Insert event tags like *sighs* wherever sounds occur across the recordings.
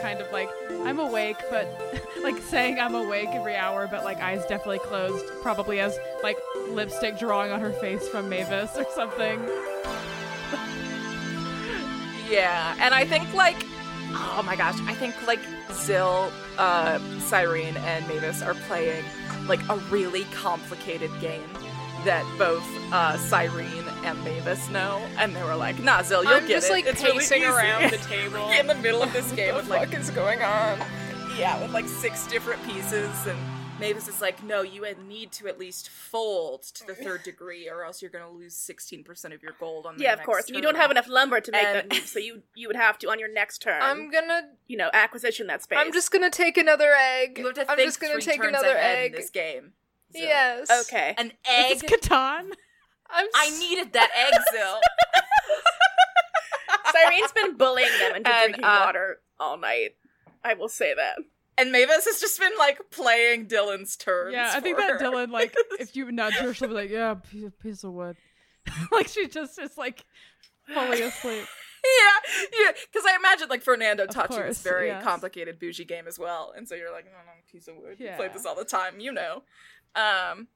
kind of like I'm awake, but *laughs* like saying I'm awake every hour, but like eyes definitely closed, probably has like lipstick drawing on her face from Mavis or something. *laughs* Yeah, and I think like, oh my gosh, I think like Zill, uh, Cyrene, and Mavis are playing like a really complicated game that both uh, Cyrene and Mavis know, and they were like, "Nah, Zill, you'll I'm get just it. like it's pacing easy." around the *laughs* table. in the middle of this game what the like fuck is going on? yeah, with like six different pieces, and Mavis is like, "No, you need to at least fold to the third degree, or else you're gonna lose sixteen percent of your gold on the Yeah, of course. You don't have enough lumber to make And- that so you you would have to on your next turn. I'm gonna. you know, acquisition that space. I'm just gonna take another egg. You have to I'm just gonna take another egg. in this game. Zill. Yes. okay. An It's egg. Catan. I'm. I s- needed that egg, Zill. *laughs* Cyrene's been bullying them into And, drinking uh, water all night. I will say that. and Mavis has just been like playing Dylan's turns. Yeah, I think for that her. Dylan, like, *laughs* if you nudge her, she'll be like, yeah, piece, piece of wood. *laughs* like, she just is, like, fully asleep. yeah, yeah. Because I imagine like Fernando Of taught you this very yes. complicated bougie game as well, and so you're like, no, no, piece of wood. You Yeah. play this all the time, you know. Um,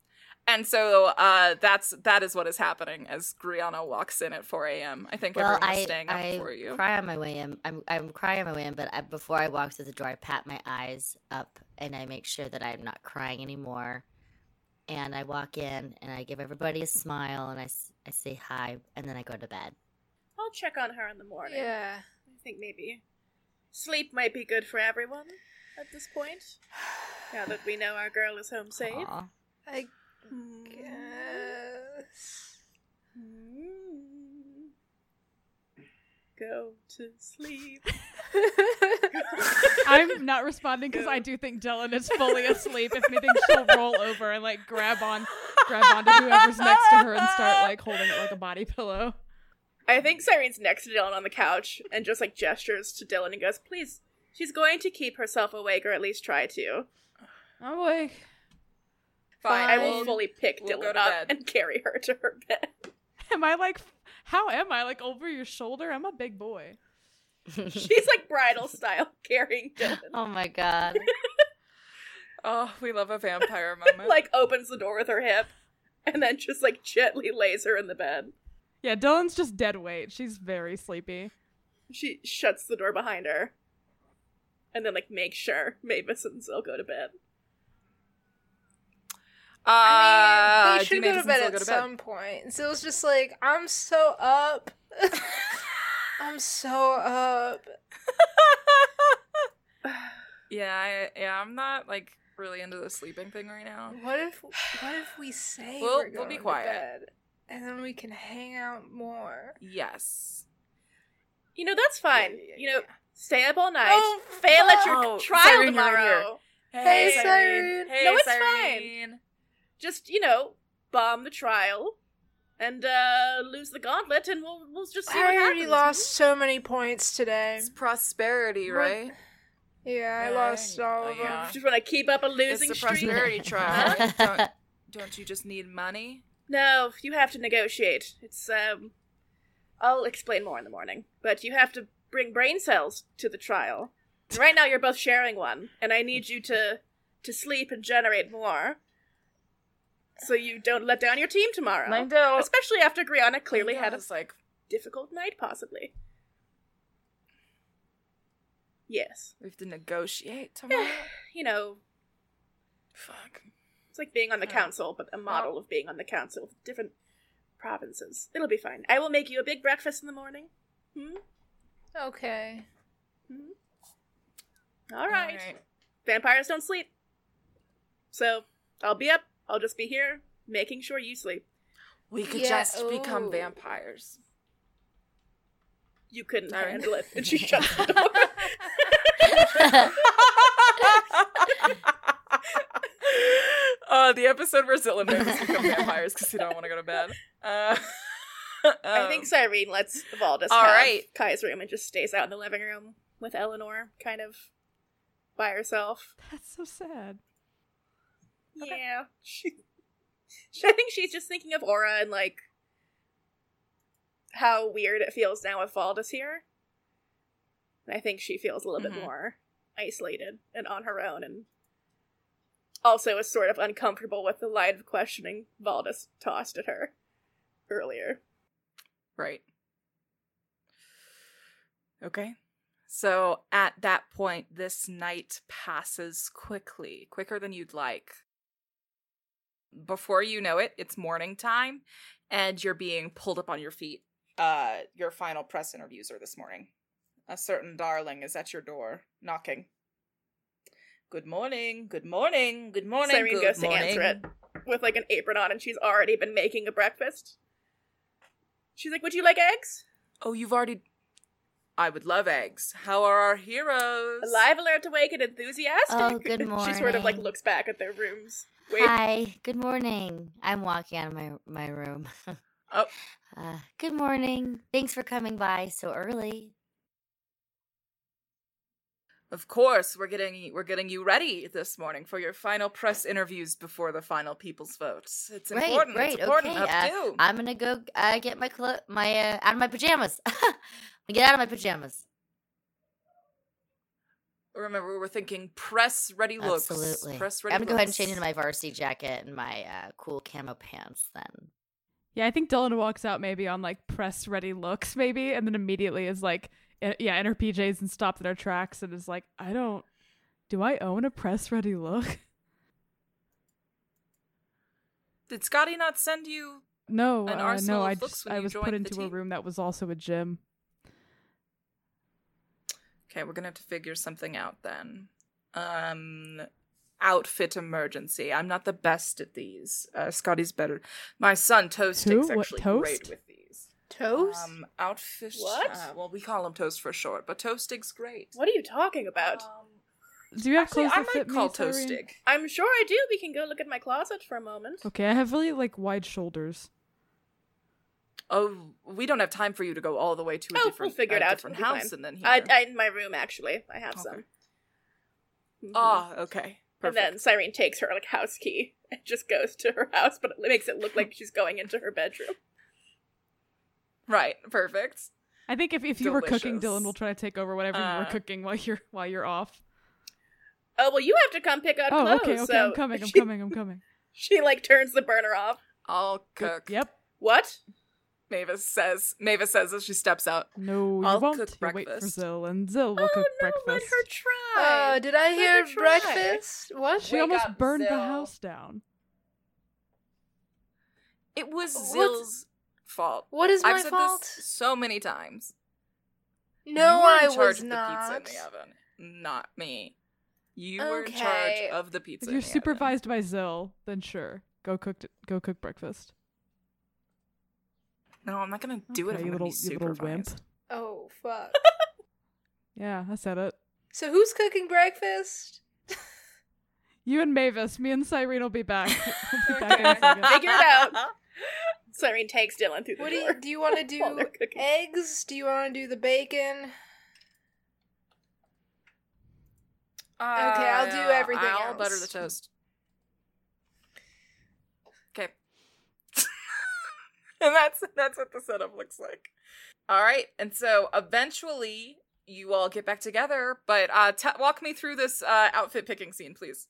and so uh, that's that is what is happening as Griana walks in at 4 a.m. I think Well, everyone I is staying up I for you. cry on my way in. I'm I'm crying on my way in, but I, before I walk through the door, I pat my eyes up and I make sure that I'm not crying anymore. And I walk in and I give everybody a smile and I I say hi and then I go to bed. I'll check on her in the morning. Yeah. I think maybe sleep might be good for everyone at this point. Now that we know our girl is home safe. Aw. I Hmm. guess. Hmm. Go to sleep. *laughs* I'm not responding because I do think Dylan is fully asleep. If anything, she'll roll over and, like, grab on, grab onto whoever's next to her and start, like, holding it like a body pillow. I think Cyrene's next to Dylan on the couch and just like gestures to Dylan and goes, "Please." She's going to keep herself awake, or at least try to. I'm awake. Fine, I will fully pick we'll Dylan up bed. and *laughs* carry her to her bed. Am I, like, how am I, like, over your shoulder? I'm a big boy. *laughs* She's like bridal style *laughs* carrying Dylan. Oh my god. Oh, we love a vampire moment. like opens the door with her hip and then just like gently lays her in the bed. Yeah, Dylan's just dead weight. She's very sleepy. She shuts the door behind her. And then like makes sure Mavis and Zill go to bed. Uh, I mean, they should go to bed at go to some point. was just like, I'm so up. *laughs* I'm so up. yeah, I, yeah, I'm not like really into the sleeping thing right now. What if what if we say We'll- we're we'll going be to quiet. bed, and then we can hang out more? Yes. You know, that's fine. Yeah, yeah, you know, yeah. stay up all night. Oh, fail at your Oh, trial Cyrene, tomorrow. Hey, Cyrene. Cyrene. Hey, No, it's Cyrene. Just, you know, bomb the trial and uh lose the gauntlet and we'll we'll just see what I already happens. lost so many points today. It's prosperity, What? right? Yeah, I Yeah, lost all oh, of yeah. them. Just want to keep up a losing it's the streak. prosperity *laughs* trial. right? don't, don't you just need money? No, you have to negotiate. It's um I'll explain more in the morning. But you have to bring brain cells to the trial. And right now you're both sharing one, and I need you to to sleep and generate more. So you don't let down your team tomorrow. don't. Especially after Griana clearly had a like difficult night, possibly. Yes. we have to negotiate *sighs* tomorrow. You know, Fuck. it's like being on the council, but a model of being on the council with different provinces. It'll be fine. I will make you a big breakfast in the morning. Hmm? Okay. All right. Vampires don't sleep. So I'll be up. I'll just be here making sure you sleep. We could Yeah, just become vampires. You couldn't Sorry. handle it. *laughs* And she shuts the door. *laughs* uh, the episode where Zill and become vampires because they don't want to go to bed. Uh, *laughs* I think um, Cyrene lets Valdis all have right. Kai's room and just stays out in the living room with Eleanor, kind of by herself. That's so sad. Yeah. *laughs* She, I think she's just thinking of Aura and like how weird it feels now with Valdis here. I think she feels a little Mhm. bit more isolated and on her own, and also is sort of uncomfortable with the line of questioning Valdis tossed at her earlier. Right. Okay. So at that point, this night passes quickly, quicker than you'd like. Before you know it, it's morning time, and you're being pulled up on your feet. Uh, your final press interviews are this morning. A certain darling is at your door, knocking. Good morning. Good morning. Good morning. Cyrene good goes morning. to answer it with like an apron on, and she's already been making a breakfast. She's like, "Would you like eggs?" Oh, you've already. I would love eggs. How are our heroes? Alive, alert, awake, and enthusiastic. Oh, good morning. *laughs* she sort of like looks back at their rooms. Wait, Hi, good morning. I'm walking out of my my room. *laughs* Oh. Uh, good morning. Thanks for coming by so early. Of course, we're getting we're getting you ready this morning for your final press interviews before the final people's votes. It's Right, important. right, it's important. okay, uh. I'm gonna go uh, get my clo- my uh, out of my pajamas. *laughs* get out of my pajamas. Remember, we were thinking press ready looks. Absolutely. Press ready. I'm gonna go ahead and change into my varsity jacket and my uh, cool camo pants. Then Yeah, I think Dylan walks out maybe on like press ready looks, maybe, and then immediately is like, yeah, in her PJs and stopped in her tracks and is like, I don't, do I own a press ready look? *laughs* Did Scotty not send you? No, An uh, arsenal no, of I looks just when I you was put joined the into a room that was also a gym. Okay, we're gonna have to figure something out then. Um, outfit emergency. I'm not the best at these. Uh, Scotty's better. My son Toastig's Who? What, actually Toast? great with these. Toast? Um, outfit. What? Uh, well, we call him Toast for short, but Toastig's great. what are you talking about? Um, Do you have actually, clothes I that fit might call me, Cyrene? Toastig. I'm sure I do. We can go look at my closet for a moment. Okay, I have really like wide shoulders. Oh, we don't have time for you to go all the way to a Oh, different, we'll figure it a out. different It'll house and then here. I, I, in my room, actually, I have Okay. some. Ah, okay. and then Cyrene takes her like house key and just goes to her house, but it makes it look like she's going into her bedroom. right, perfect. I think if, if you were cooking, Delicious. Dylan will try to take over whatever you Uh, were cooking while you're while you're off. Oh well, you have to come pick up Oh, clothes. okay, okay, so I'm coming, *laughs* I'm she, coming, I'm coming. She like turns the burner off. I'll cook. Yep. What? Mavis says. Mavis says as she steps out. No, you I'll won't. cook You wait for breakfast. Zill, and Zill will oh cook no, breakfast. let her try. Uh, did I Let hear breakfast? What? she Wake almost up, burned the house down. It was What's- Zill's fault. What is my I've said fault? this so many times. No, you were I in charge was of not. the pizza in the oven, not me. You were in charge of the pizza. If you're the oven. supervised by Zill, then sure, go cook. t- go cook breakfast. No, I'm not gonna do it. Okay, If I'm you gonna little, be you little wimp. supervised. Oh fuck. *laughs* Yeah, I said it. so who's cooking breakfast? *laughs* You and Mavis, me and Cyrene will be back. we'll be *laughs* back in a. Figure it out. Cyrene takes Dylan through the What do door. you do? You want to do eggs? Do you want to do the bacon? Okay, I'll do Uh, everything I'll butter the toast. Okay. *laughs* and that's that's what the setup looks like. All right, and so eventually you all get back together, but uh, t- walk me through this uh, outfit picking scene, please.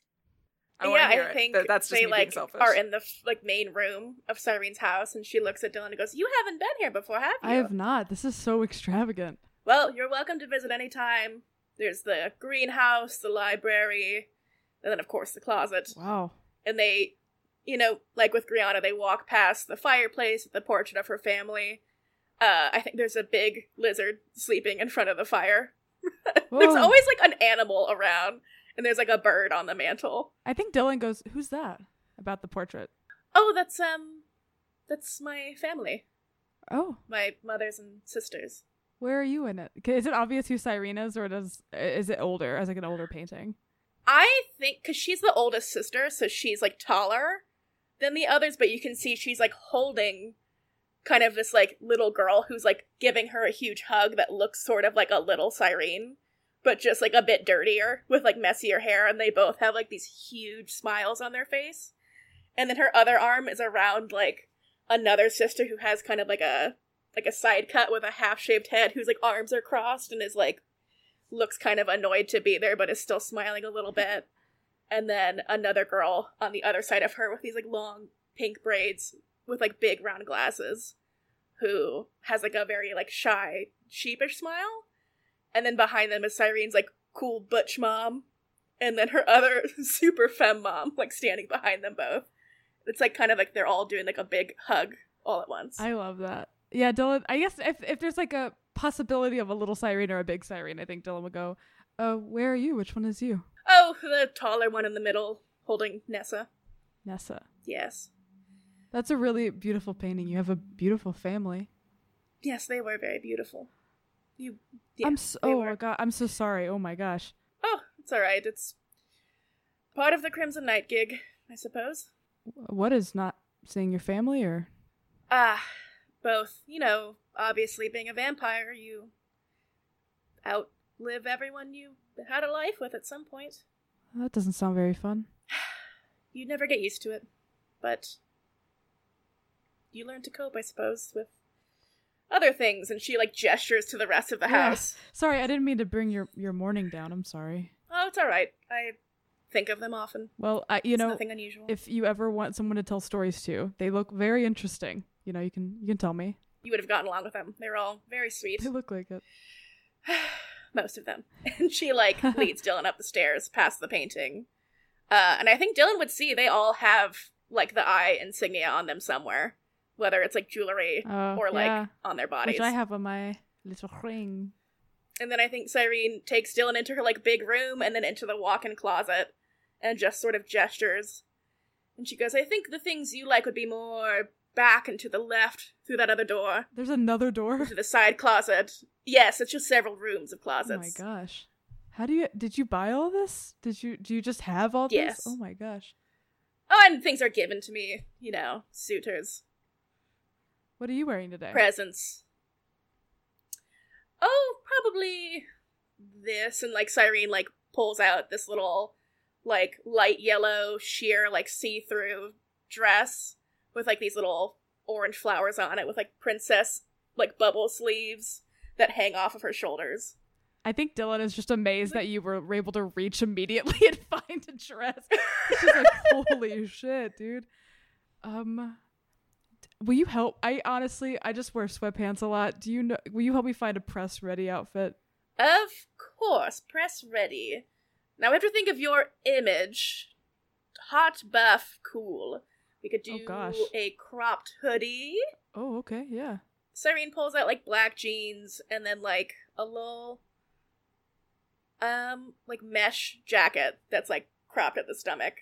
I yeah, hear I it. think That- that's just they me being like selfish. are in the f- like main room of Cyrene's house, and she looks at Dylan and goes, "You haven't been here before, have you?" I have not. This is so extravagant. Well, you're welcome to visit anytime. There's the greenhouse, the library, and then of course the closet. Wow. And they, you know, like with Griana, they walk past the fireplace with the portrait of her family. Uh, I think there's a big lizard sleeping in front of the fire. *laughs* there's always like an animal around, and there's like a bird on the mantle. I think Dylan goes, "Who's that?" About the portrait. Oh, that's um, that's my family, Oh, my mothers and sisters. where are you in it? Is it obvious who Cyrene is, or does is it older, as like an older painting? I think because she's the oldest sister, so she's like taller than the others, but you can see she's like holding kind of this like little girl who's like giving her a huge hug that looks sort of like a little Cyrene, but just like a bit dirtier with like messier hair, and they both have like these huge smiles on their face. And then her other arm is around like another sister who has kind of like a like a side cut with a half shaved head whose like arms are crossed and is like looks kind of annoyed to be there but is still smiling a little bit. And then another girl on the other side of her with these like long pink braids with like big round glasses who has like a very like shy sheepish smile. And then behind them is Cyrene's like cool butch mom and then her *laughs* other super femme mom like standing behind them both. It's like kind of like they're all doing like a big hug all at once. I love that. Yeah, Dylan. I guess if if there's like a possibility of a little siren or a big siren, I think Dylan would go. Uh, where are you? Which one is you? Oh, the taller one in the middle holding Nessa. Nessa. Yes. That's a really beautiful painting. You have a beautiful family. Yes, they were very beautiful. You I'm so, oh my god. I'm so sorry. Oh my gosh. Oh, it's all right. It's part of the Crimson Night gig, I suppose. What is not seeing your family or? Ah, both. You know, obviously being a vampire, you outlive everyone you had a life with at some point. That doesn't sound very fun. *sighs* You'd never get used to it, but you learn to cope, I suppose, with other things. And she like gestures to the rest of the Yeah. house. *laughs* Sorry, I didn't mean to bring your your morning down. I'm sorry. Oh, it's all right. I think of them often. Well, I, you it's know, nothing unusual. if you ever want someone to tell stories to, they look very interesting. You know, you can you can tell me. you would have gotten along with them. They're all very sweet. They look like it. *sighs* *sighs* Most of them. *laughs* And she like *laughs* leads Dylan up the stairs past the painting. Uh, and I think Dylan would see they all have like the eye insignia on them somewhere, whether it's like jewelry Uh, or like yeah, on their bodies. which I have on my little ring. And then I think Cyrene takes Dylan into her like big room and then into the walk-in closet and just sort of gestures. And she goes, "I think the things you like would be more back and to the left through that other door, There's another door. to the side closet. Yes, it's just several rooms of closets. Oh my gosh. How do you did you buy all this? Did you do you just have all Yes. this? Oh my gosh. Oh, and things are given to me, you know, suitors, What are you wearing today? presents. Oh, probably this. And like Cyrene like pulls out this little like light yellow sheer like see-through dress with like these little orange flowers on it with like princess like bubble sleeves that hang off of her shoulders. I think Dylan is just amazed that you were able to reach immediately *laughs* and find a dress. She's like, *laughs* "Holy shit, dude!" Um, will you help? I honestly, I just wear sweatpants a lot. Do you know? Will you help me find a press ready outfit? Of course, press ready. Now we have to think of your image. Hot, buff, cool. We could do Oh, gosh. a cropped hoodie. Oh, okay, yeah. Cyrene pulls out like black jeans and then like a little um like mesh jacket that's like cropped at the stomach.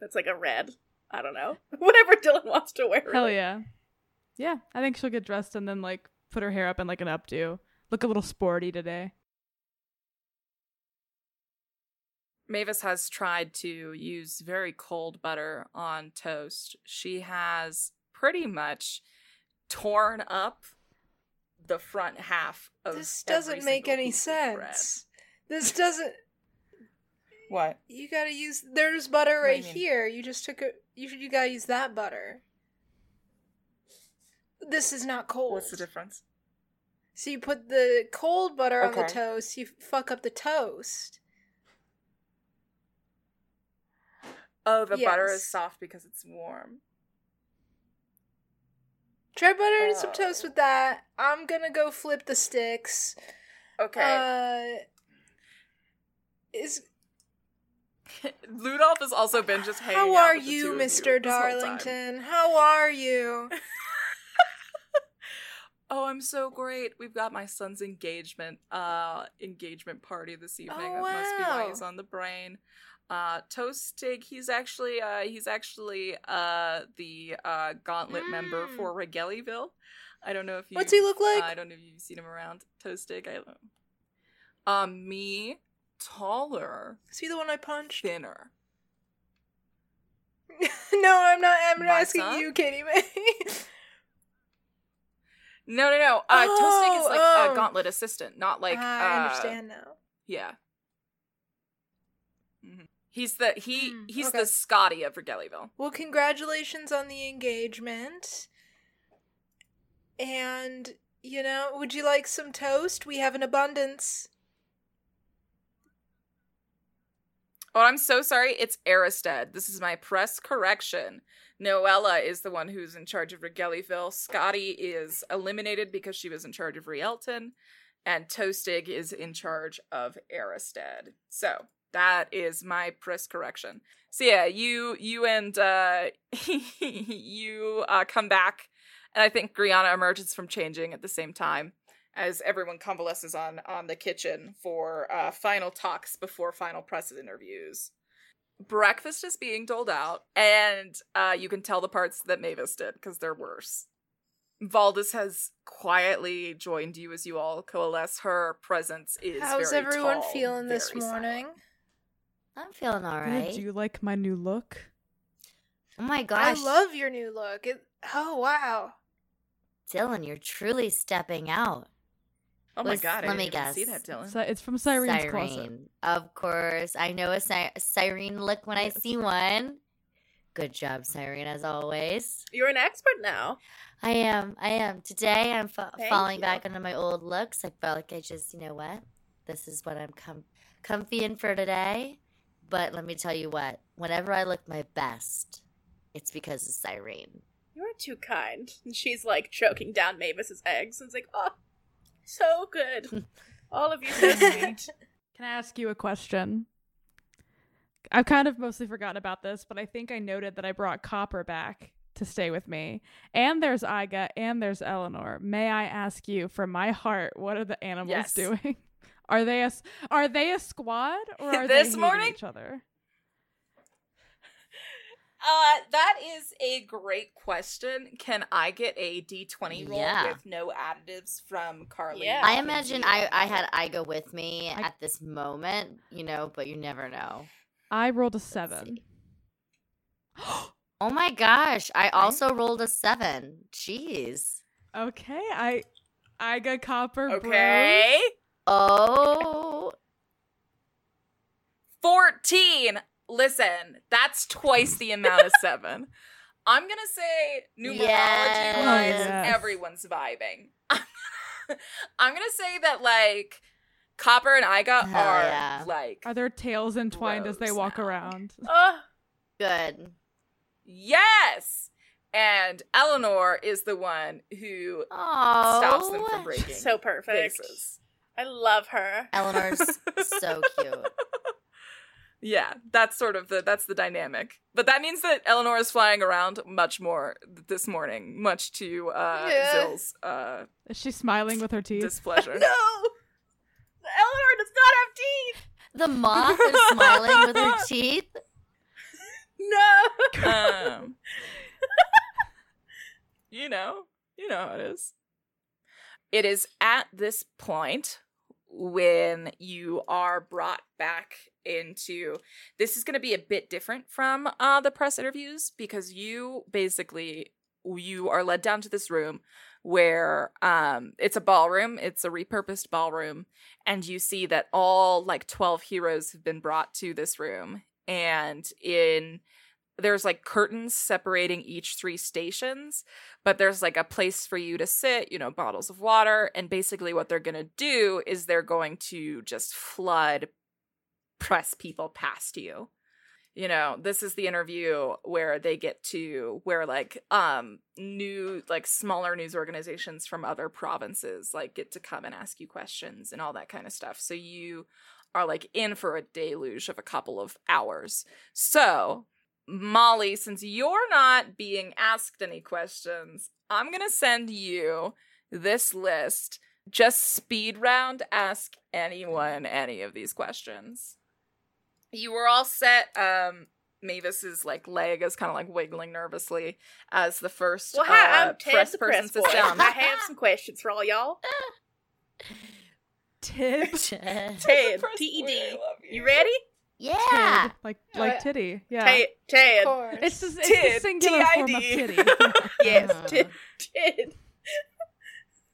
That's like a red. I don't know. *laughs* Whatever Dylan wants to wear. Hell yeah, yeah. I think she'll get dressed and then like put her hair up in like an updo. Look a little sporty today. Mavis has tried to use very cold butter on toast. She has pretty much torn up the front half of This doesn't make any piece of bread. sense. This doesn't. What? You gotta use. There's butter What do you right here. You just took it. You should you gotta use that butter. This is not cold. What's the difference? So you put the cold butter on the toast. You fuck up the toast. Oh, the butter is soft because it's warm. Try buttering some Oh. toast with that. I'm gonna go flip the sticks. Okay. Uh, is *laughs* Ludolf has also been just hanging how out are with the you, Mr. time. Darlington? How are you? *laughs* Oh, I'm so great. We've got my son's engagement uh engagement party this evening. Oh, that must be why he's on the brain. Uh Toastig, he's actually uh he's actually uh the uh gauntlet member Mm. for Regelliville. I don't know if you What's he look like? I don't know if you've seen him around. Toastig, I don't know. Um me taller, Is he the one I punched? thinner. *laughs* no, I'm not. I'm not My asking son? you, Katie May. *laughs* No, no, no. Uh Toastig is Oh, like oh. a gauntlet assistant, not like I uh, understand now. Yeah. He's the he Hmm, he's okay. the Scotty of Regellyville. Well, congratulations on the engagement. And, you know, would you like some toast? We have an abundance. Oh, I'm so sorry. It's Aristed. This is my press correction. Noella is the one who's in charge of Regellyville. Scotty is eliminated because she was in charge of Rielton. And Toastig is in charge of Aristed. So that is my press correction. So yeah, you you and uh *laughs* you uh come back and I think Griana emerges from changing at the same time as everyone convalesces on on the kitchen for uh, final talks before final press interviews. Breakfast is being doled out, and uh, you can tell the parts that Mavis did because they're worse. Valdis has quietly joined you as you all coalesce. Her presence is. How's very everyone tall, feeling this morning? silent. Morning? I'm feeling all right. Good. Do you like my new look? Oh my gosh, I love your new look. It, oh, wow. Dylan, you're truly stepping out. Oh my Was- god! I let didn't me even guess. see that, Dylan. Si- It's from Cyrene's closet. Of course. I know a si- siren look when I see one. Good job, Siren, as always. You're an expert now. I am. I am. Today, I'm fa- falling you. back into my old looks. I felt like I just, you know what? This is what I'm com- comfy in for today. But let me tell you what. Whenever I look my best, it's because of Siren. You're too kind. And *laughs* she's like choking down Mavis's eggs and it's like, oh, so good. *laughs* All of you so sweet. *laughs* Can I ask you a question? I've kind of mostly forgotten about this, but I think I noted that I brought Copper back to stay with me. And there's Iga and there's Eleanor. May I ask you, from my heart, what are the animals Yes. doing? Are they a s- are they a squad or are *laughs* This they hating morning? each other? *laughs* Uh, that is a great question. Can I get a D20 roll Yeah. with no additives from Carly? Yeah. I imagine I, I had Iga with me I- at this moment, you know, but you never know. I rolled a Let's seven. *gasps* Oh my gosh, I also rolled a seven. Jeez. Okay, I Iga Copper bros. Okay. Oh, 14. Listen, that's twice the amount of seven. I'm going to say numerology wise, oh, Yes. everyone's vibing. *laughs* I'm going to say that, like, Copper and Iga Hell are, yeah. like, Are their tails entwined as they walk now. around? Oh, good. yes! And Eleanor is the one who Oh, stops them from breaking so perfect. vases. I love her. Eleanor's *laughs* so cute. Yeah, that's sort of the that's the dynamic. But that means that Eleanor is flying around much more this morning, much to uh Yeah. Zill's uh Is she smiling with her teeth? displeasure. *laughs* No! Eleanor does not have teeth! The moth is smiling with her *laughs* teeth. No! um, you know, you know how it is. It is at this point when you are brought back into this is going to be a bit different from uh the press interviews because you basically you are led down to this room where um it's a ballroom it's a repurposed ballroom and you see that all like 12 heroes have been brought to this room. And in there's like curtains separating each three stations but there's like a place for you to sit you know bottles of water and basically what they're going to do is they're going to just flood press people past you. You know this is the interview where they get to where like um new like smaller news organizations from other provinces like get to come and ask you questions and all that kind of stuff. So you are like in for a deluge of a couple of hours. So Molly, since you're not being asked any questions, I'm going to send you this list. Just speed round ask anyone any of these questions. You were all set. Um, Mavis's like leg is kind of like wiggling nervously as the first Well, hi, uh, I'm Ted, press the person press sits down. I have some questions for all y'all. Tid. Ted, Ted, press T E boy, D. I love You ready? Yeah. Tid. Like like yeah. titty. Yeah. Ted. Ted. Of course. It's just it's Tid, the singular form of titty. *laughs* Yes. *laughs* Ted. Ted.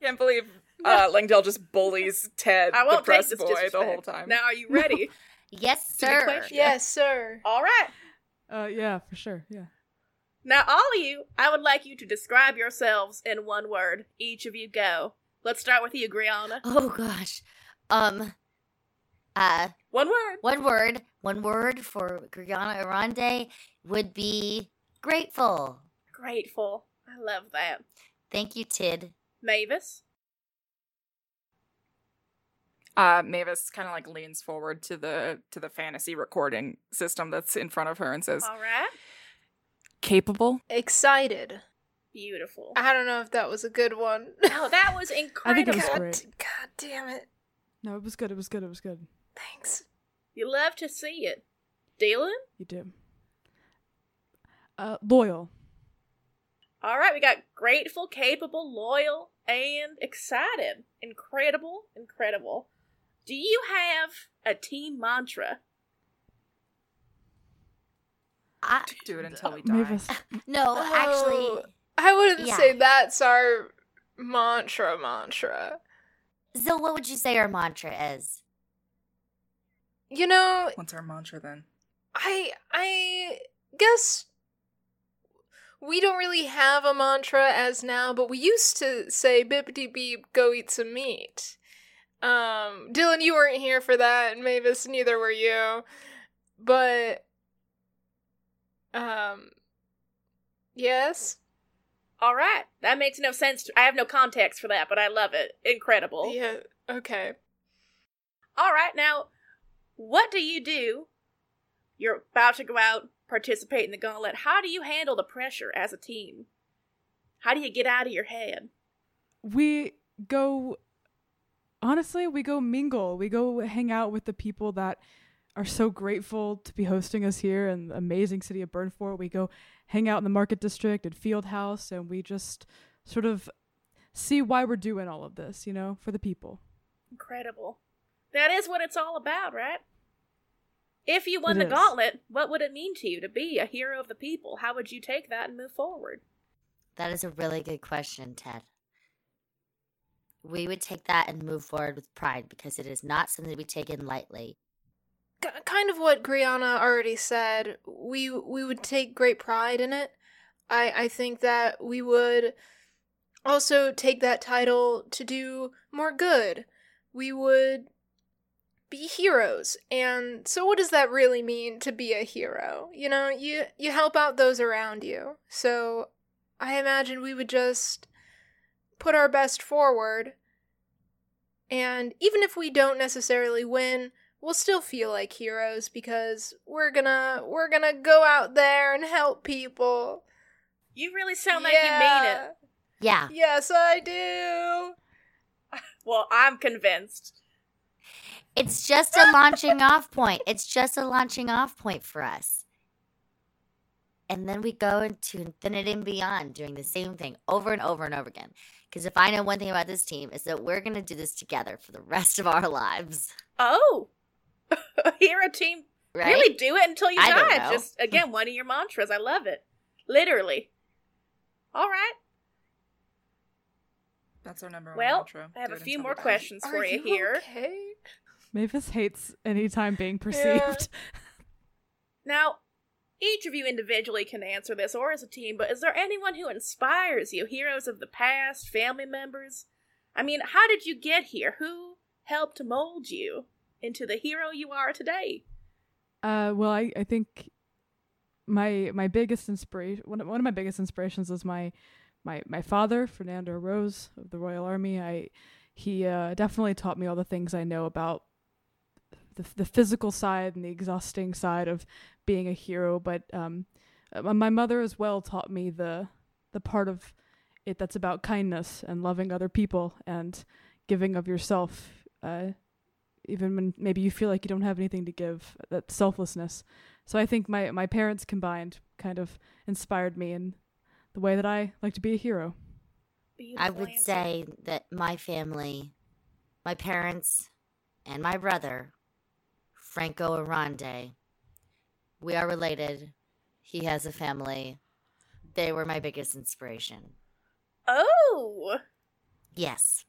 Can't believe uh, Langdell just bullies Ted, I the won't take press this boy, the whole time. Now, are you ready? *laughs* Yes, sir. yes, sir. all right. Uh, yeah, for sure. Yeah. Now, all of you, I would like you to describe yourselves in one word. Each of you go. Let's start with you, Griana. Oh gosh. Um. Uh. One word. One word. One word for Griana Arande would be grateful. Grateful. I love that. Thank you, Tid. Mavis. Uh, Mavis kind of like leans forward to the to the fantasy recording system that's in front of her and says, All right. "Capable." Excited. Beautiful. I don't know if that was a good one. No, that was incredible. *laughs* I think it was God, great. God damn it. No, it was good. It was good. It was good. Thanks. You love to see it. Dylan? You do. Uh, loyal. All right, we got grateful, capable, loyal, and excited. Incredible, incredible. Do you have a team mantra? I Do it until we die. Mavis. *laughs* no, Oh, actually, I wouldn't Yeah. say that's our mantra mantra. So, what would you say our mantra is? You know, What's our mantra then? I I guess we don't really have a mantra as now, but we used to say bippity beep go eat some meat. Um Dylan, you weren't here for that, and Mavis neither were you. But um Yes? All right, that makes no sense. To, I have no context for that, but I love it. Incredible. Yeah, okay. All right, now, what do you do? You're about to go out, participate in the gauntlet. How do you handle the pressure as a team? How do you get out of your head? we go honestly we go mingle we go hang out with the people that are so grateful to be hosting us here in the amazing city of burnfort we go hang out in the market district and field house and we just sort of see why we're doing all of this you know for the people Incredible. That is what it's all about, right? If you won It the is. gauntlet, what would it mean to you to be a hero of the people? How would you take that and move forward? That is a really good question, Ted. We would take that and move forward with pride because it is not something to be taken lightly. K- kind of what Griana already said. We we would take great pride in it. I I think that we would also take that title to do more good. We would be heroes. And so what does that really mean to be a hero? You know, you you help out those around you. So I imagine we would just put our best forward. And even if we don't necessarily win, we'll still feel like heroes because we're gonna we're gonna go out there and help people. You really sound like you mean it. Yeah, Yes, I do. Well, I'm convinced. It's just a launching *laughs* off point. It's just a launching off point for us. And then we go into infinity and beyond doing the same thing over and over and over again. Because if I know one thing about this team, is that we're going to do this together for the rest of our lives. Oh, *laughs* you're a hero team. Right? Really do it until you I die. Just again, one of your mantras. I love it. Literally. All right. That's our number one Well, mantra. I have Do a few more we die. questions Are for you, you here. Okay. Mavis hates any time being perceived *laughs* Now, each of you individually can answer this or as a team, but is there anyone who inspires you? Heroes of the past, family members? I mean, how did you get here? Who helped mold you into the hero you are today? Uh, well, I, I think my my biggest inspiration one of, one of my biggest inspirations is my my my father Fernando Rose of the Royal Army. I he uh, definitely taught me all the things I know about the the physical side and the exhausting side of being a hero. But um, uh, my mother as well taught me the the part of it that's about kindness and loving other people and giving of yourself. Uh, even when maybe you feel like you don't have anything to give, that selflessness. So I think my, my parents combined kind of inspired me in the way that I like to be a hero. I would say that my family, my parents, and my brother, Franco Arande, we are related. He has a family. They were my biggest inspiration. Oh, Yes.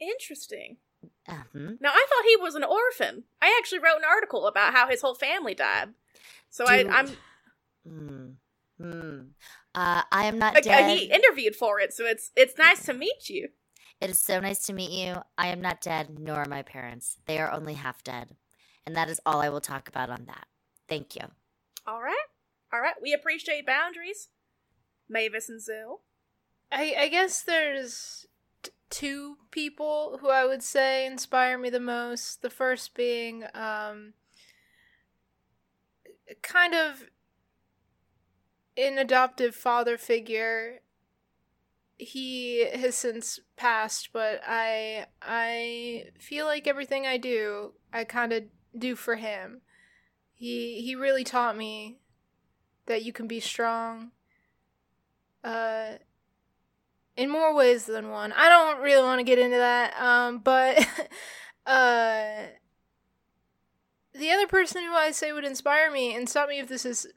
interesting. Uh-huh. Now, I thought he was an orphan. I actually wrote an article about how his whole family died. So I. I'm Hmm. Hmm. Uh, I am not Like, uh, dead. he interviewed for it, so it's it's nice to meet you. It is so nice to meet you. I am not dead, nor are my parents. They are only half dead. And that is all I will talk about on that. Thank you. All right, all right. We appreciate boundaries, Mavis and Zill. I, I guess there's t- two people who I would say inspire me the most. The first being um, kind of an adoptive father figure. He has since passed, but I I feel like everything I do, I kind of do for him. He he really taught me that you can be strong. Uh in more ways than one. I don't really want to get into that. Um, but *laughs* uh, the other person who I say would inspire me, and stop me if this is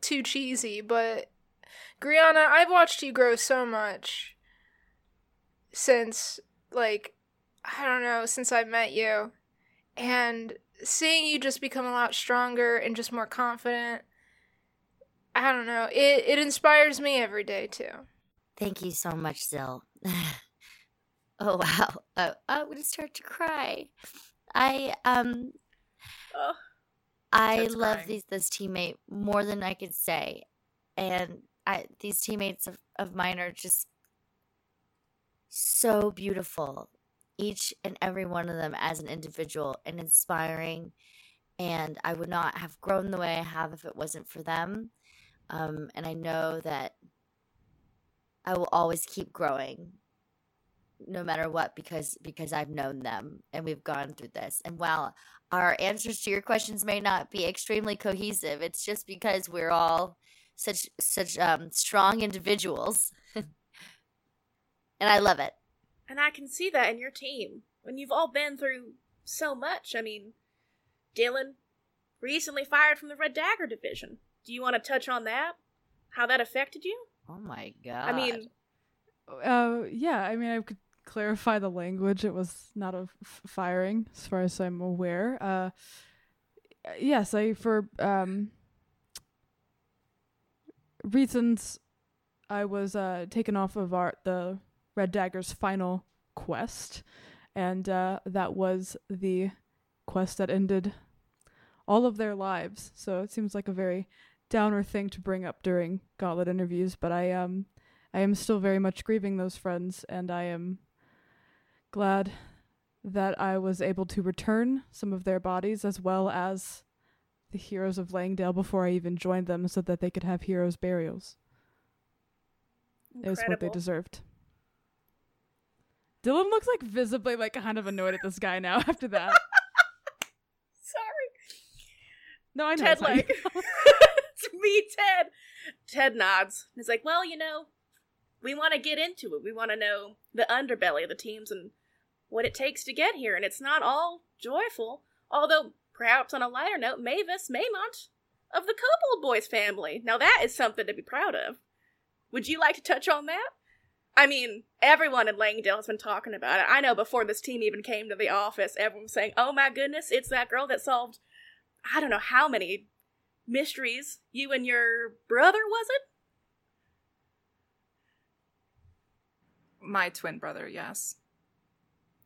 too cheesy, but Griana, I've watched you grow so much since, like, I don't know, since I met you, and seeing you just become a lot stronger and just more confident. I don't know. It it inspires me every day too. Thank you so much, Zill. *laughs* oh wow. Oh, I'm gonna start to cry. I um Oh, I love crying. these this teammate more than I could say. And I these teammates of, of mine are just so beautiful. Each and every one of them as an individual and inspiring. And I would not have grown the way I have if it wasn't for them. Um, and I know that I will always keep growing no matter what because because I've known them and we've gone through this. And while our answers to your questions may not be extremely cohesive, it's just because we're all such such um strong individuals. *laughs* and I love it. And I can see that in your team when you've all been through so much. I mean, Dylan recently fired from the Red Dagger division. Do you want to touch on that? How that affected you? Oh my god. I mean, Uh, yeah, I mean, I could clarify the language. It was not a f- firing, as far as I'm aware. Uh, yes, I for um reasons I was uh taken off of our the Red Dagger's final quest, and uh, that was the quest that ended all of their lives. So it seems like a very downer thing to bring up during gauntlet interviews, but I um I am still very much grieving those friends, and I am glad that I was able to return some of their bodies as well as the heroes of Langdale before I even joined them so that they could have heroes' burials. It was what they deserved. Dylan looks like visibly like kind of annoyed at this guy now *laughs* after that. Sorry. No, I know. Ted like *laughs* *laughs* it's me, Ted. Ted nods. He's like, well, you know, we want to get into it. We want to know the underbelly of the teams and what it takes to get here, and it's not all joyful. Although, perhaps on a lighter note, Mavis Maymont of the Cobalt Boys family. Now that is something to be proud of. Would you like to touch on that? I mean, everyone in Langdale has been talking about it. I know before this team even came to the office, everyone was saying, "Oh my goodness, it's that girl that solved I don't know how many mysteries you and your brother was it? My twin brother, yes.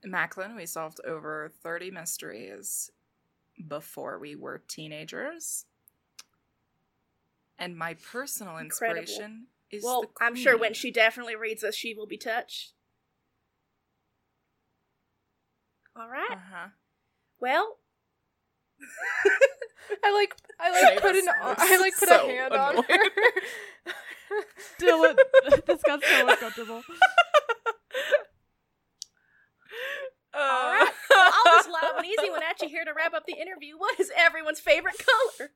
Macklin, we solved over 30 mysteries before we were teenagers. And my personal Incredible. inspiration is well, the I'm sure when she definitely reads this, she will be touched. All right. Uh-huh. Well, *laughs* I like I like put an Mavis ar- looks I like put so a hand on annoyed. her. *laughs* Dylan, this got so uncomfortable. Uh, all right. Well, I'll just lob an easy one at you here to wrap up the interview. What is everyone's favorite color?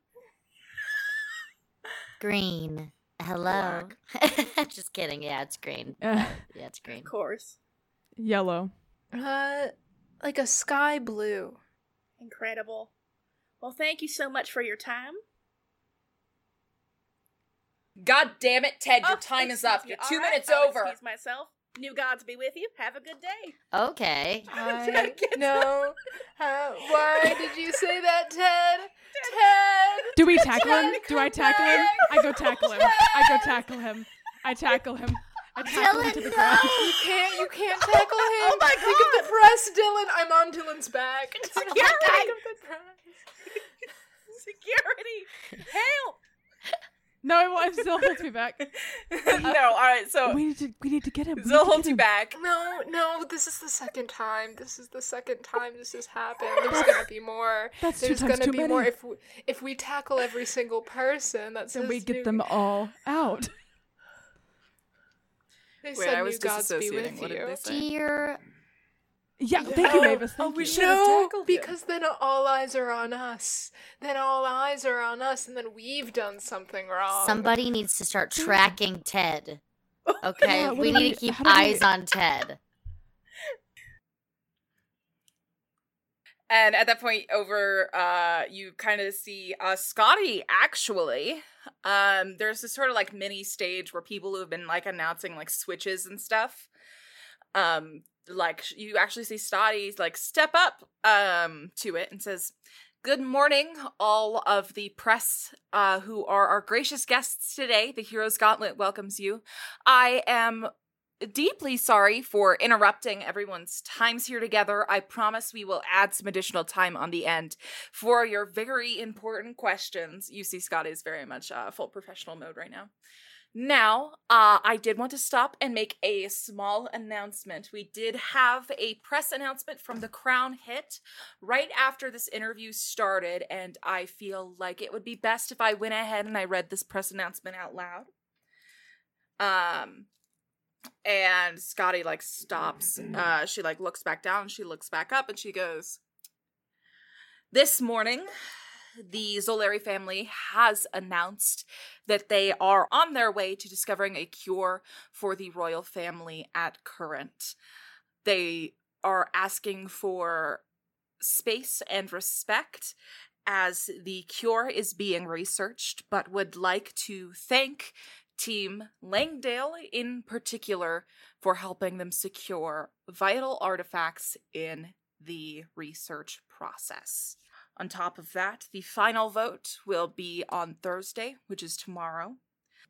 green. Hello. *laughs* just kidding. Yeah, it's green. *laughs* Uh, yeah, it's green. Of course. Yellow. uh, like a sky blue. Incredible. Well, thank you so much for your time. God damn it, Ted, your Oh, time is up. me. Your All two right, minutes I'll over. Excuse myself. New gods be with you. Have a good day. Okay. *laughs* I know. How, why did you say that, Ted? Ted. Do we tackle him? Do I come tackle him? I go tackle him. I go tackle him. I tackle him. I tackle him to Dylan, the no! ground. You can't. You can't tackle *laughs* him. Oh my god! Think of the press, Dylan. I'm on Dylan's back. Security! Think of the press. Security! Help! No, I won't. Still holds me back. *laughs* no, alright, so We need to. We need to get him. We need Zil holds you back. No, no. This is the second time. This is the second time this has happened. There's gonna be more. That's two There's times gonna too be many. more if we, if we tackle every single person. That's Then we get new- them all out. They Wait, said I was new gods be disassociating. with What did you. they say? Dear, Yeah, thank you, Mavis. oh, we you. should- have No, tackled him. because then all eyes are on us. Then all eyes are on us, and then we've done something wrong. somebody needs to start tracking Ted. *laughs* Okay, Yeah, we need we- to keep how do we- eyes on Ted. And at that point, over, uh, you kind of see uh, Scotty. Actually, um, there's this sort of like mini stage where people who have been like announcing like switches and stuff. Um, like you actually see Scotty like step up um to it and says, "Good morning, all of the press uh, who are our gracious guests today. The Heroes Gauntlet welcomes you. I am deeply sorry for interrupting everyone's times here together. I promise we will add some additional time on the end for your very important questions. You see, Scott is very much uh, full professional mode right now. Now, uh, I did want to stop and make a small announcement. We did have a press announcement from the Crown hit right after this interview started, and I feel like it would be best if I went ahead and I read this press announcement out loud. Um, and Scotty like stops. Uh, she like looks back down. She looks back up, and she goes, "This morning, the Zolari family has announced that they are on their way to discovering a cure for the royal family at current. They are asking for space and respect." As the cure is being researched, but would like to thank Team Langdale in particular for helping them secure vital artifacts in the research process. On top of that, the final vote will be on Thursday, which is tomorrow.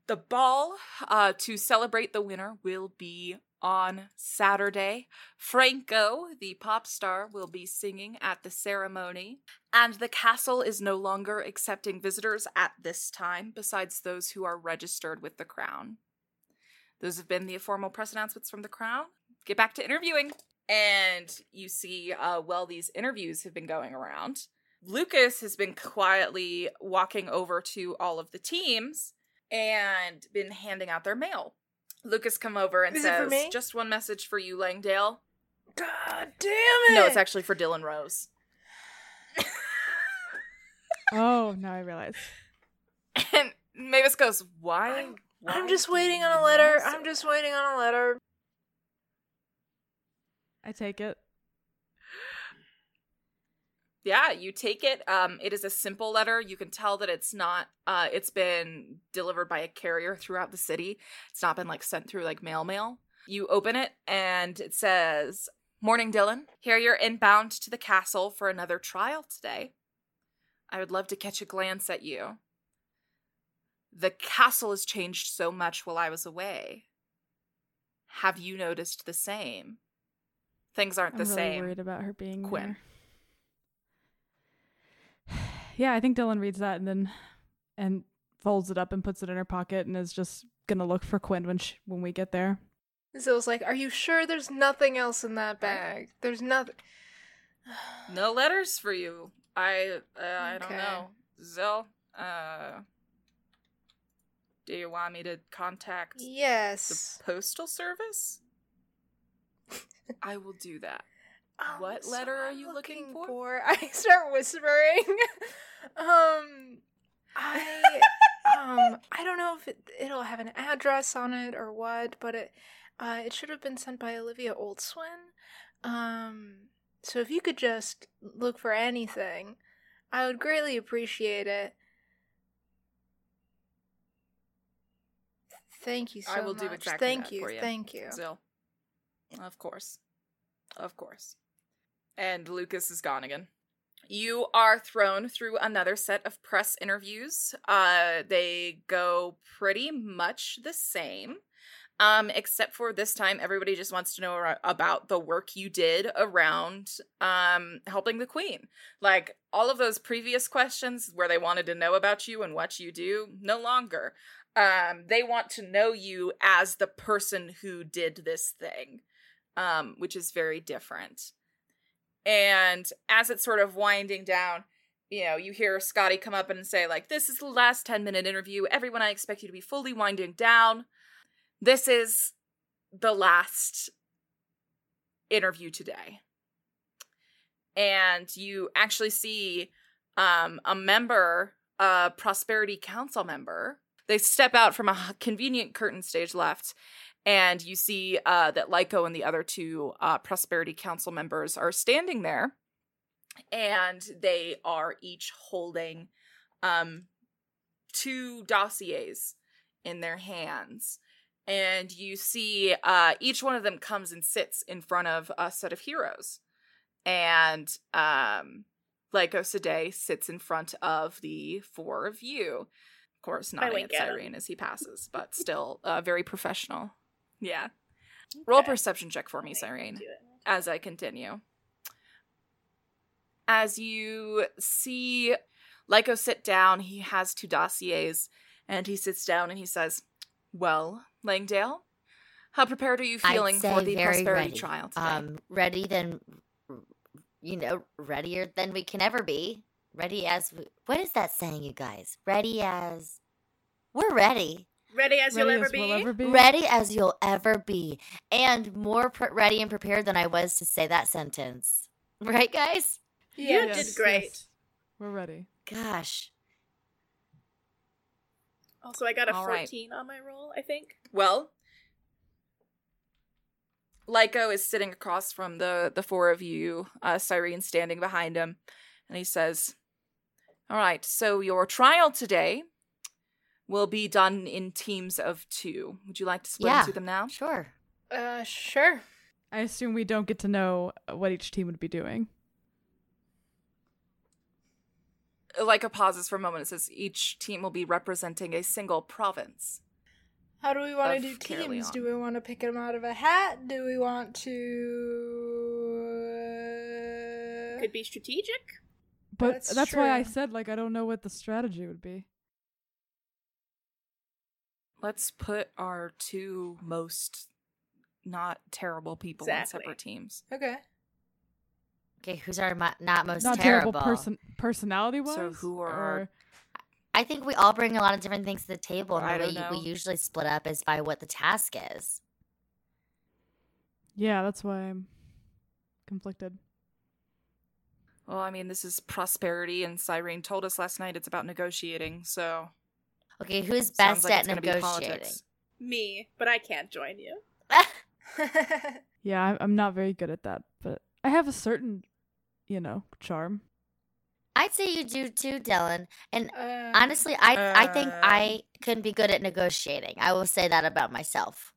The ball uh, to celebrate the winner will be on Saturday. Franco, the pop star, will be singing at the ceremony. And the castle is no longer accepting visitors at this time, besides those who are registered with the Crown. Those have been the formal press announcements from the Crown. Get back to interviewing. And you see, uh, well, these interviews have been going around. Lucas has been quietly walking over to all of the teams and been handing out their mail. Lucas come over and Is says, me? "Just one message for you, Langdale." God damn it! No, it's actually for Dylan Rose. *laughs* Oh, now I realize. And Mavis goes, "Why? I'm- why I'm just waiting on a letter. I'm just waiting on a letter. I take it. Yeah, you take it. Um, it is a simple letter. You can tell that it's not. Uh, it's been delivered by a carrier throughout the city. It's not been like sent through like mail mail. You open it and it says, "Morning, Dylan. Here you're inbound to the castle for another trial today. I would love to catch a glance at you. The castle has changed so much while I was away. Have you noticed the same? Things aren't I'm the really same." worried about her being Quinn. there. Yeah, I think Dylan reads that and then and folds it up and puts it in her pocket and is just gonna look for Quinn when she, when we get there. Zill's like, "Are you sure there's nothing else in that bag? There's nothing." *sighs* No letters for you. I uh, I don't know. Zill, uh do you want me to contact Yes. the postal service? *laughs* I will do that. Um, What so letter are you looking for? *laughs* I start whispering. *laughs* um, I *laughs* um, I don't know if it, it'll have an address on it or what, but it uh, it should have been sent by Olivia Oldswin. Um, so if you could just look for anything, I would greatly appreciate it. Thank you so I will do exactly Thank that you. for you. Thank you. Zill. Of course. Of course. And Lucas is gone again. You are thrown through another set of press interviews. Uh, they go pretty much the same. Um, except for this time, everybody just wants to know about the work you did around um helping the queen. Like all of those previous questions where they wanted to know about you and what you do, no longer. Um, they want to know you as the person who did this thing, um, which is very different. And as it's sort of winding down, you know, you hear Scotty come up and say, like, this is the last 10 minute interview. Everyone, I expect you to be fully winding down. This is the last interview today. And you actually see um, a member, a Prosperity Council member. They step out from a convenient curtain stage left, and you see uh, that Lyco and the other two uh, Prosperity Council members are standing there. And they are each holding um two dossiers in their hands. And you see uh each one of them comes and sits in front of a set of heroes. And um Lyco Sade sits in front of the four of you. Of course nodding at. Cyrene as he passes but still uh, very professional yeah roll perception check for me Cyrene as I continue. As you see Lyco sit down, he has two dossiers, and he sits down and he says, Well, Langdale, how prepared are you feeling for the prosperity ready. trial today? Um, ready than, you know, readier than we can ever be. Ready as we, what is that saying, you guys? Ready as we're ready. Ready as you'll Ready ever as be. we'll ever be. Ready as you'll ever be, and more pre- ready and prepared than I was to say that sentence. Right, guys? You Yes, did great. yes. We're ready. Gosh, Also, I got a All right. 14 on my roll, I think. well, Lyco is sitting across from the, the four of you, uh, Cyrene standing behind him, and he says, All right, so your trial today will be done in teams of two. Would you like to split Yeah. into them now? sure. Uh, sure. I assume we don't get to know what each team would be doing. Like a pauses for a moment. It says each team will be representing a single province. How do we want to do Caerleon. teams? Do we want to pick them out of a hat? Do we want to? Could be strategic. But That's that's, why I said like I don't know what the strategy would be. Let's put our two most not terrible people on Exactly. separate teams. Okay. Okay, who's our mo- not most Not terrible? terrible person personality wise. So who are our- I think we all bring a lot of different things to the table, I and the way don't you- we know. usually split up is by what the task is. Yeah, that's why I'm conflicted. Well, I mean, this is prosperity, and Cyrene told us last night it's about negotiating, so Okay, who's best like at it's gonna be negotiating? Me, but I can't join you. *laughs* Yeah, I'm- I'm not very good at that, but I have a certain, you know, charm. I'd say you do too, Dylan. And uh, honestly, I I think Um, I couldn't be good at negotiating. I will say that about myself.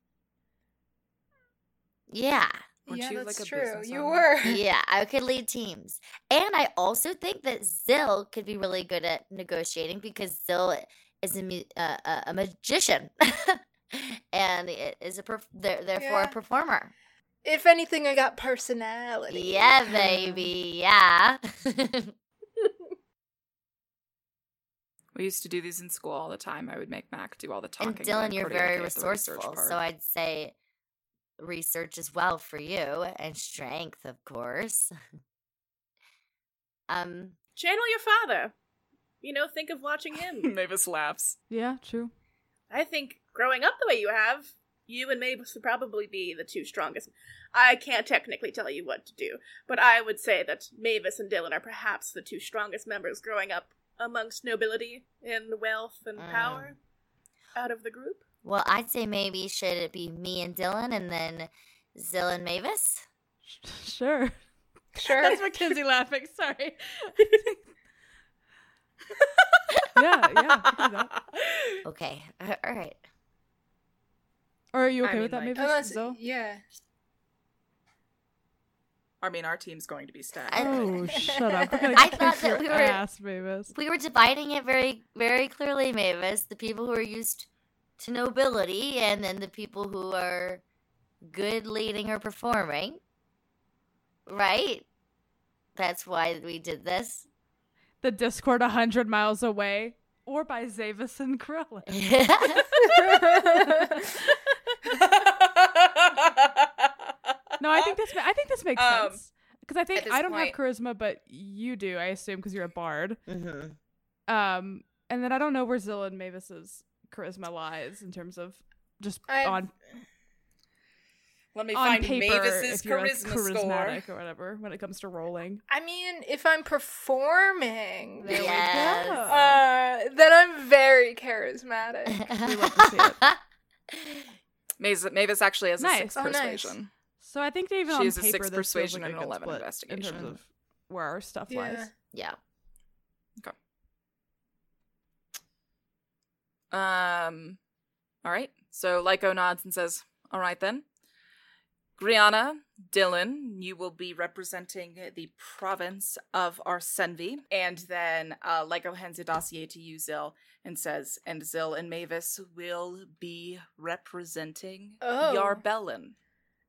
Yeah. Weren't yeah, you, that's like, true. business You were. *laughs* yeah, I could lead teams. And I also think that Zill could be really good at negotiating because Zill is a, uh, a, a magician *laughs* and is a perf- there- therefore Yeah. a performer. If anything, I got personality. Yeah, baby. Yeah. *laughs* We used to do these in school all the time. I would make Mac do all the talking. and Dylan, you're very okay at the research resourceful. So I'd say research as well for you and strength, of course. *laughs* um, Channel your father. You know, think of watching him. *laughs* Mavis laughs. Yeah, true. I think growing up the way you have, you and Mavis would probably be the two strongest. I can't technically tell you what to do, but I would say that Mavis and Dylan are perhaps the two strongest members growing up amongst nobility and wealth and Mm. power out of the group. well, I'd say maybe should it be me and Dylan and then Zill and Mavis? Sure. Sure. That's Mackenzie *laughs* laughing. Sorry. *laughs* yeah, yeah. I can. *laughs* Okay. Uh, all right. Or are you I okay mean, with that, like- Mavis? Unless, yeah. I mean, our team's going to be stacked. I- Oh, *laughs* shut up. I thought that your we were- ass, Mavis. We were dividing it very, very clearly, Mavis. The people who are used to nobility and then the people who are good leading or performing. Right? That's why we did this. The Discord a hundred miles away, or by Zavis and Krillin. *laughs* No, I think this. I think this makes Um, sense because I think I don't point- have charisma, but you do. I assume because you're a bard. hmm Um, and then I don't know where Zilla and Mavis's charisma lies in terms of just I've- on Let me on find paper Mavis's if you're like, charisma score. charismatic or whatever when it comes to rolling. I mean, if I'm performing, Yes. go. uh, then I'm very charismatic. *laughs* We love to see it. *laughs* Mavis, Mavis actually has a Nice. six Oh, nice. persuasion. So I think that even She on has a paper, six this persuasion like a and good 11 investigation. in terms of where our stuff Yeah. lies. yeah. Okay. Um, all right. So Lyco nods and says, "All right then." Griana, Dylan, you will be representing the province of Arsenvi, and then uh, Lyco hands a dossier to you, Zil, and says, "And Zil and Mavis will be representing Oh. Yarbellin."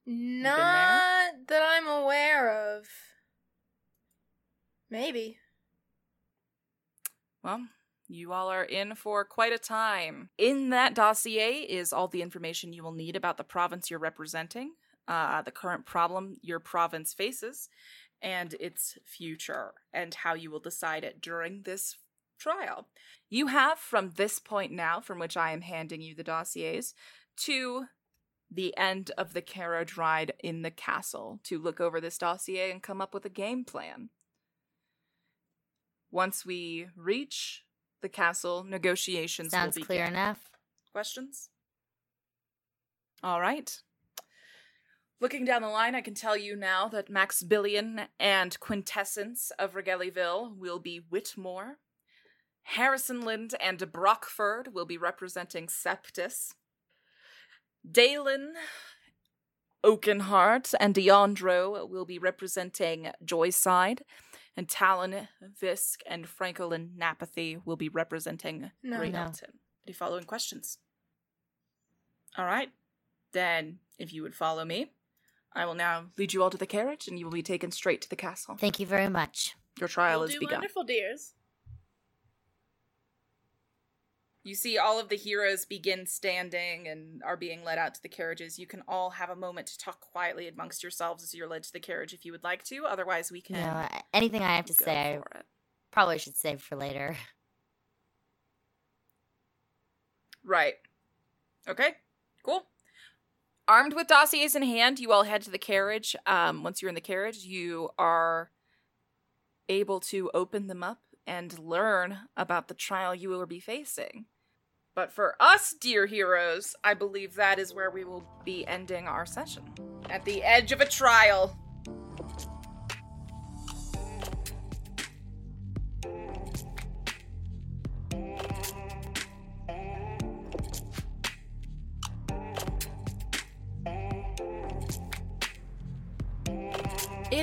Not that I'm aware of. Maybe. Well, you all are in for quite a time. In that dossier is all the information you will need about the province you're representing, uh, the current problem your province faces, and its future, and how you will decide it during this trial. You have from this point now, from which I am handing you the dossiers, to the end of the carriage ride in the castle to look over this dossier and come up with a game plan. Once we reach the castle, negotiations Sounds will be clear enough. Questions? All right. Looking down the line, I can tell you now that Max Billion and Quintessence of Regellyville will be Whitmore. Harrison Lind and Brockford will be representing Septis. Dalen, Oakenheart, and Deandro will be representing Joyside. And Talon, Visk, and Franklin Napathy will be representing No. Great No. Any following questions? All right. Then, if you would follow me, I will now lead you all to the carriage and you will be taken straight to the castle. Thank you very much. Your trial Will is do begun. wonderful, dears. You see all of the heroes begin standing and are being led out to the carriages. You can all have a moment to talk quietly amongst yourselves as you're led to the carriage if you would like to. Otherwise, we can No, anything I have to say, I probably should save for later. Right. Okay. Cool. Armed with dossiers in hand, you all head to the carriage. Um, once you're in the carriage, you are able to open them up and learn about the trial you will be facing. But for us, dear heroes, I believe that is where we will be ending our session. At the edge of a trial.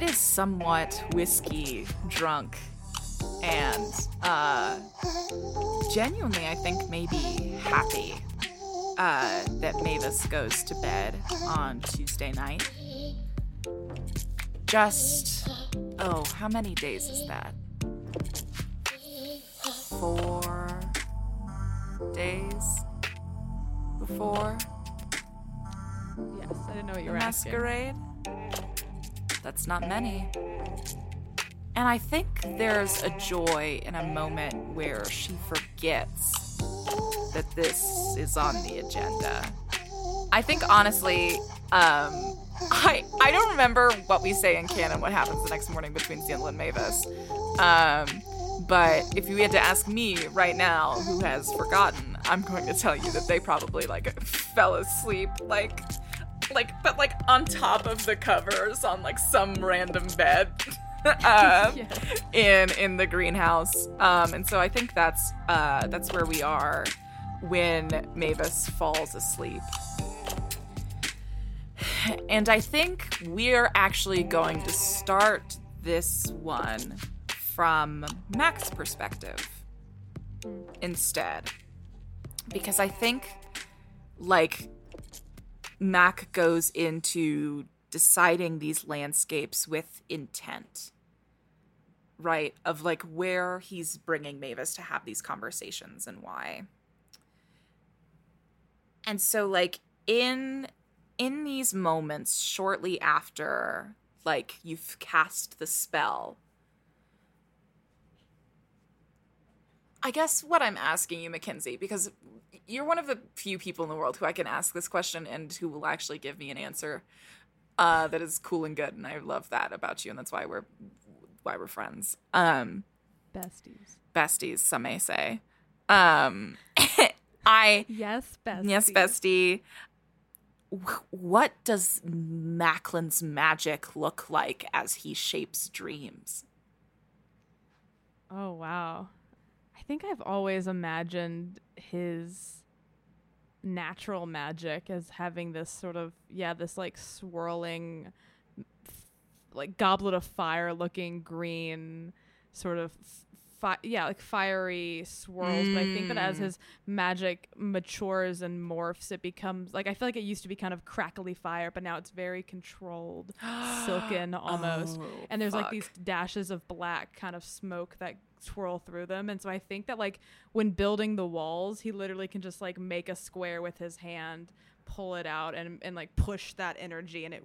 It is somewhat whiskey drunk and uh genuinely I think maybe happy uh that Mavis goes to bed on Tuesday night. Just oh, how many days is that? Four days before Yes, I didn't know what you were asking. masquerade. That's not many. And I think there's a joy in a moment where she forgets that this is on the agenda. I think honestly, um, *laughs* I I don't remember what we say in canon what happens the next morning between Ciela and Mavis. Um, but if you had to ask me right now who has forgotten, I'm going to tell you that they probably like fell asleep like *laughs* like but like on top of the covers on like some random bed *laughs* um, in in the greenhouse. Um and so i think that's uh that's where we are when mavis falls asleep. *sighs* And i think we're actually going to start this one from mac's perspective instead. Because i think like Mac goes into deciding these landscapes with intent. Right? Of like where he's bringing Mavis to have these conversations and why. And so like in in these moments shortly after like you've cast the spell I guess what I'm asking you, Mackenzie, because you're one of the few people in the world who I can ask this question and who will actually give me an answer uh, that is cool and good, and I love that about you, and that's why we're why we're friends. Um, Besties. besties, some may say. Um, *laughs* I Yes, bestie. yes, bestie. What does Macklin's magic look like as he shapes dreams? Oh wow. I think I've always imagined his natural magic as having this sort of yeah, this like swirling like goblet of fire looking green sort of fi- yeah, like fiery swirls, but I think that as Mm. his magic matures and morphs it becomes like I feel like it used to be kind of crackly fire, but now it's very controlled, *gasps* silken almost Oh, and there's like these dashes of black kind of smoke that swirl through them. And so i think that like when building the walls he literally can just like make a square with his hand pull it out and and like push that energy and it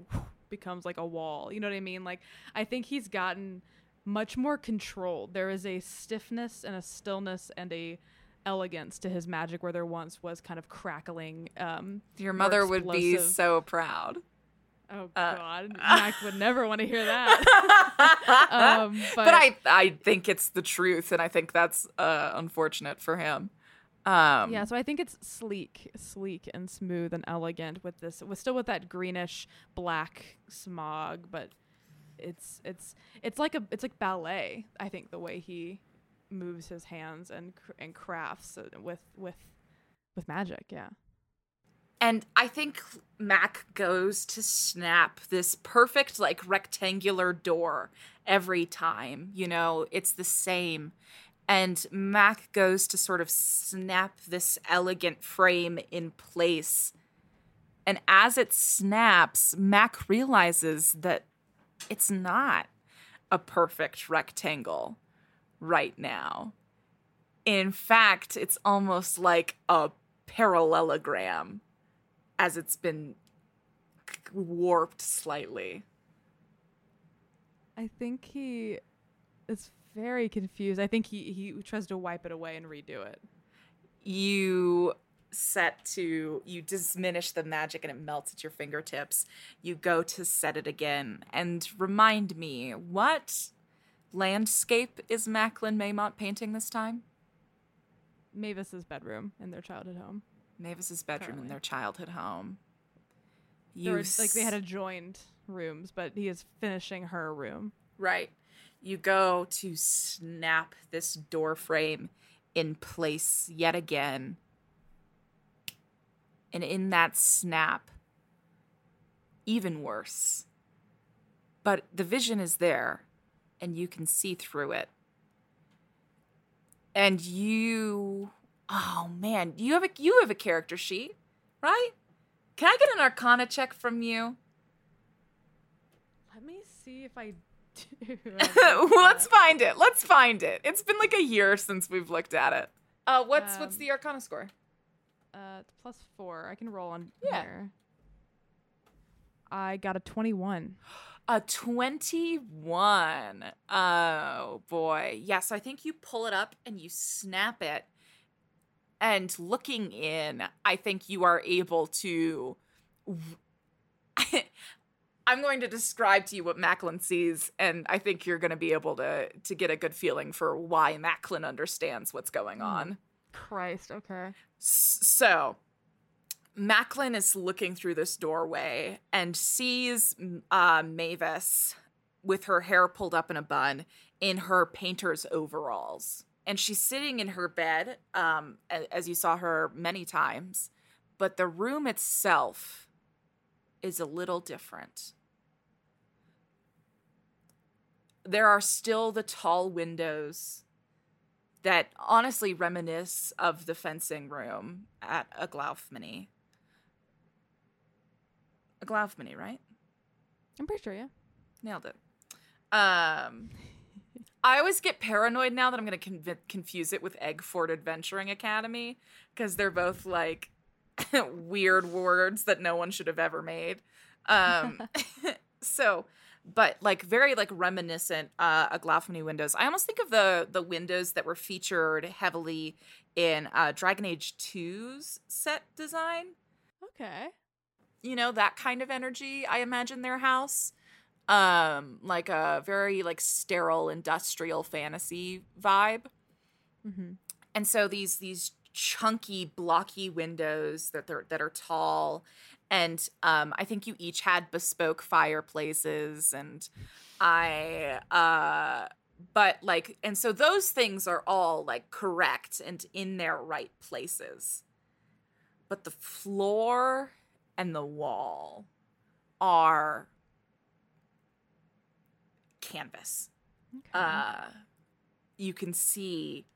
becomes like a wall. You know what i mean? Like i think he's gotten much more controlled there is a stiffness and a stillness and a elegance to his magic where there once was kind of crackling um Your mother would be so proud. Oh Uh, god *laughs* mac would never want to hear that *laughs* um but, I I think it's the truth, and I think that's uh, unfortunate for him. Um, yeah, so I think it's sleek, sleek and smooth and elegant with this, with still with that greenish black smog, but it's it's it's like a it's like ballet. I think the way he moves his hands and cr- and crafts uh, with with with magic. Yeah. And I think Mac goes to snap this perfect, like, rectangular door every time. You know, it's the same. And Mac goes to sort of snap this elegant frame in place. And as it snaps, Mac realizes that it's not a perfect rectangle right now. In fact, it's almost like a parallelogram as it's been warped slightly. I think he is very confused. I think he he tries to wipe it away and redo it. You set to you diminish the magic and it melts at your fingertips. You go to set it again and remind me what landscape is Macklin Maymont painting this time? Mavis's bedroom in their childhood home. Mavis's bedroom in their childhood home. They were, You like they had adjoined rooms, but he is finishing her room. Right. You go to snap this door frame in place yet again. And in that snap, even worse. But the vision is there, and you can see through it. And you oh man, you have a you have a character sheet, right? Can I get an arcana check from you? Let me see if I *laughs* do. well, *laughs* let's find it. Let's find it. It's been like a year since we've looked at it. Uh, what's what's Um, the Arcana score? Uh, it's plus four. I can roll on Yeah. here. I got a twenty-one. *gasps* A twenty-one. Oh boy. Yeah. So I think you pull it up and you snap it, and looking in, I think you are able to. *laughs* I'm going to describe to you what Macklin sees, and I think you're going to be able to to get a good feeling for why Macklin understands what's going Hmm. on. Christ. Okay. So, Macklin is looking through this doorway and sees uh, Mavis with her hair pulled up in a bun in her painter's overalls. And she's sitting in her bed, um, as you saw her many times, but the room itself is a little different. There are still the tall windows that honestly reminisce of the fencing room at a Glaufmany. A Glaufmany, right? I'm pretty sure, yeah. Nailed it. Um, I always get paranoid now that I'm going to confuse it with Eggford Adventuring Academy because they're both like *laughs* weird words that no one should have ever made. Um, *laughs* so, but like very like reminiscent uh, Glaufmany windows. I almost think of the the windows that were featured heavily in uh, Dragon Age 2's set design Okay. you know that kind of energy i imagine their house um like a very like sterile industrial fantasy vibe Mm-hmm. and so these these chunky blocky windows that they're that are tall and um i think you each had bespoke fireplaces and i uh but like and so those things are all like correct and in their right places but the floor and the wall are canvas Okay. uh, you can see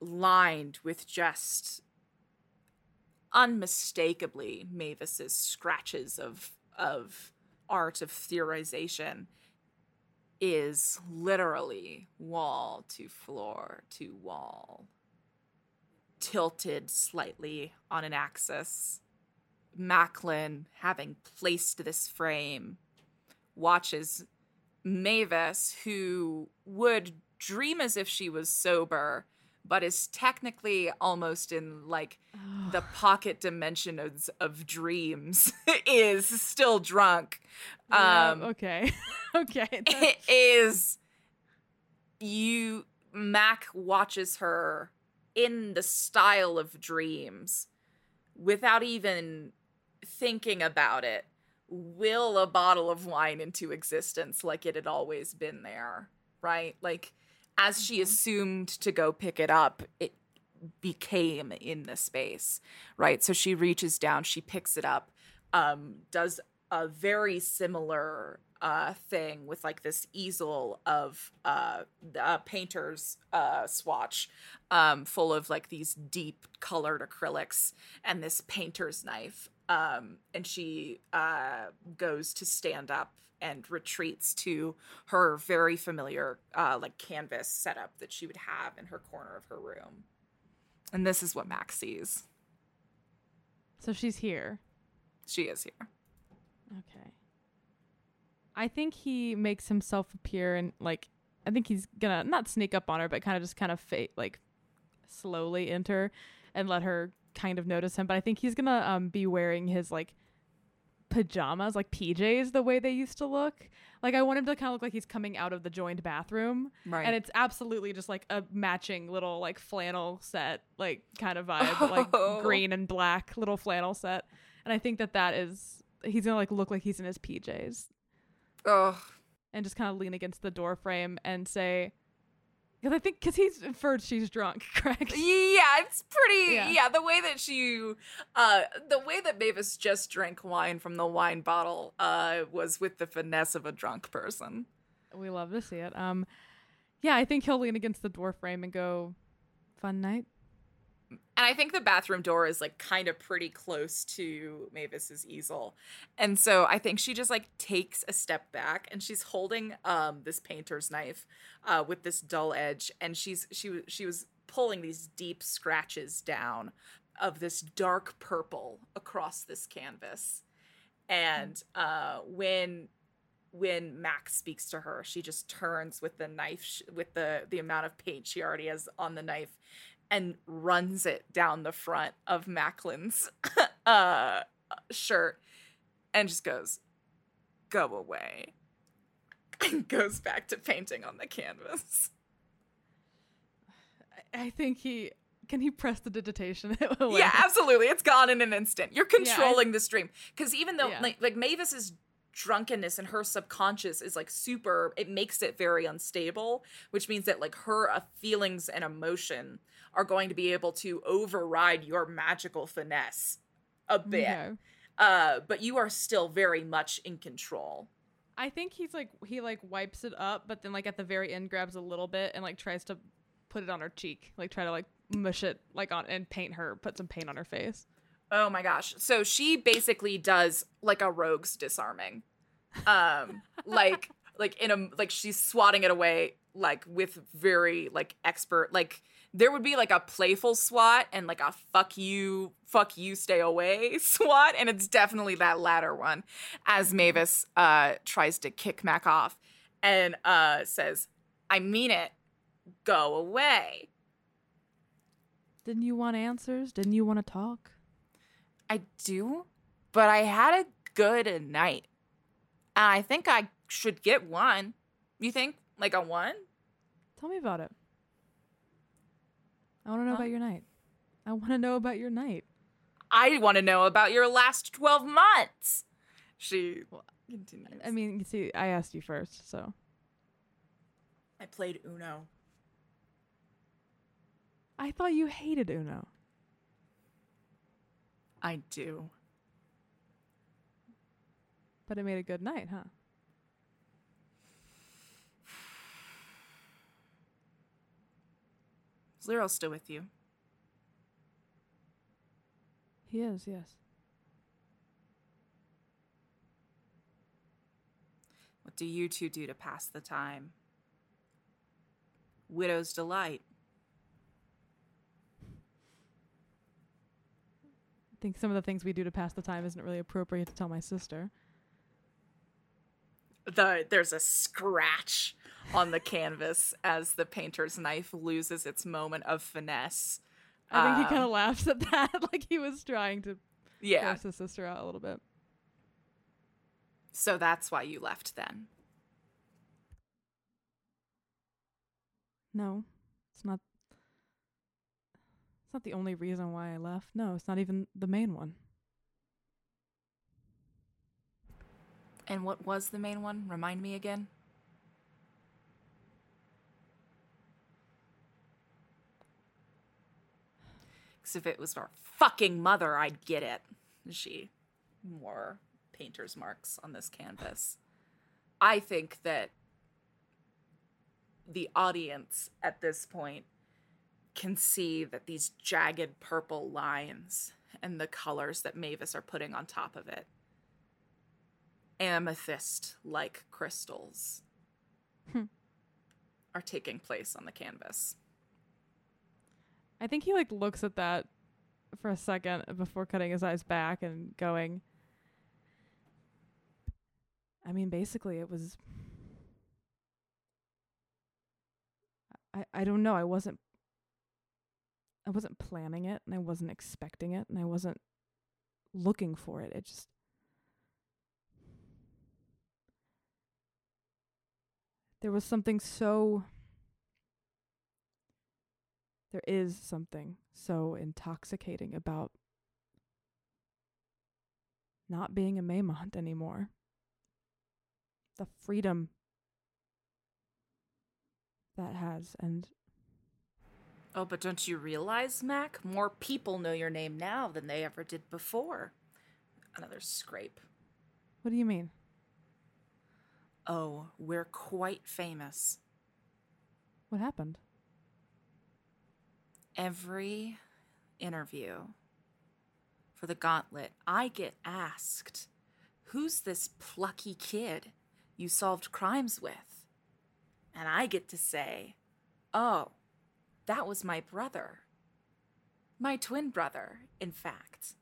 lined with just unmistakably Mavis's scratches of of art of theorization is literally wall to floor to wall tilted slightly on an axis Macklin having placed this frame watches Mavis, who would dream as if she was sober, but is technically almost in like *sighs* the pocket dimension of, dreams, *laughs* is still drunk. Yeah, Um, okay. *laughs* okay. *laughs* it is you Mac watches her in the style of dreams without even thinking about it will a bottle of wine into existence like it had always been there right? Like as she assumed to go pick it up it became in the space right? So she reaches down she picks it up um does a very similar uh thing with like this easel of uh a painter's uh swatch um full of like these deep colored acrylics and this painter's knife um and she uh goes to stand up and retreats to her very familiar uh like canvas setup that she would have in her corner of her room and this is what max sees so she's here. she is here Okay. I think he makes himself appear and like I think he's gonna not sneak up on her, but kind of just kind of fa- like slowly enter and let her kind of notice him. But I think he's gonna um be wearing his like pajamas, like PJs, the way they used to look. Like I want him to kind of look like he's coming out of the joined bathroom, right and it's absolutely just like a matching little like flannel set, like kind of vibe, Oh. like green and black little flannel set. And I think that that is he's gonna like look like he's in his PJs oh and just kind of lean against the door frame and say, because I think because he's inferred she's drunk, *laughs* correct? Yeah, it's pretty. Yeah. Yeah. the way that she, uh, the way that Mavis just drank wine from the wine bottle, uh, was with the finesse of a drunk person. We love to see it. Um, yeah, I think he'll lean against the door frame and go, "Fun night." And I think the bathroom door is like kind of pretty close to Mavis's easel. And so I think she just like takes a step back and she's holding um this painter's knife uh with this dull edge and she's she was she was pulling these deep scratches down of this dark purple across this canvas. And uh when when Max speaks to her, she just turns with the knife sh- with the the amount of paint she already has on the knife and runs it down the front of Macklin's *laughs* uh, shirt and just goes, go away. *laughs* And goes back to painting on the canvas. I, I think he can he prestidigitation *laughs* away. Yeah, absolutely. It's gone in an instant. You're I- controlling the stream. Because even though, Yeah. like, like Mavis's drunkenness and her subconscious is like super, it makes it very unstable, which means that like her uh, feelings and emotion are going to be able to override your magical finesse a bit. Uh, but you are still very much in control. I think he's like he like wipes it up, but then like at the very end grabs a little bit and like tries to put it on her cheek, like try to like mush it like on and paint her, put some paint on her face. Oh my gosh. So she basically does like a rogue's disarming. Um *laughs* like like in a like she's swatting it away like with very like expert like there would be like a playful swat and like a fuck you fuck you stay away *laughs* swat and it's definitely that latter one as Mavis uh tries to kick Mac off and uh says I mean it go away. Didn't you want answers? Didn't you want to talk? I do, but I had a good night. And I think I should get one. You think? Like a one? Tell me about it. I want to know Huh? about um, your night. I want to know about your night. I want to know about your last 12 months. She continues. I mean, you see, I asked you first, so I played Uno. I thought you hated Uno. I do. But it made a good night, huh? Is Lero still with you? He is, yes. What do you two do to pass the time? Widow's Delight. Think some of the things we do to pass the time isn't really appropriate to tell my sister. the there's a scratch on the canvas as the painter's knife loses its moment of finesse. I think he Um, kind of laughs at that, *laughs* like he was trying to yeah. force his sister out a little bit. So that's why you left then. No. It's not the only reason why I left. No, it's not even the main one. And what was the main one? Remind me again. Because if it was our fucking mother, I'd get it. She more painter's marks on this canvas. I think that the audience at this point can see that these jagged purple lines and the colors that Mavis are putting on top of it amethyst like crystals Hmm. are taking place on the canvas. I think he like looks at that for a second before cutting his eyes back and going. I mean, basically, it was. I I don't know. I wasn't. I wasn't planning it, and I wasn't expecting it, and I wasn't looking for it. It just. There was something so there is something so intoxicating about not being a Maymont anymore. The freedom that has and Oh, but don't you realize, Mac? More people know your name now than they ever did before. Another scrape. what do you mean? Oh, we're quite famous. What happened? Every interview for the gauntlet, I get asked, Who's this plucky kid you solved crimes with? And I get to say, Oh, that was my brother. My twin brother, in fact.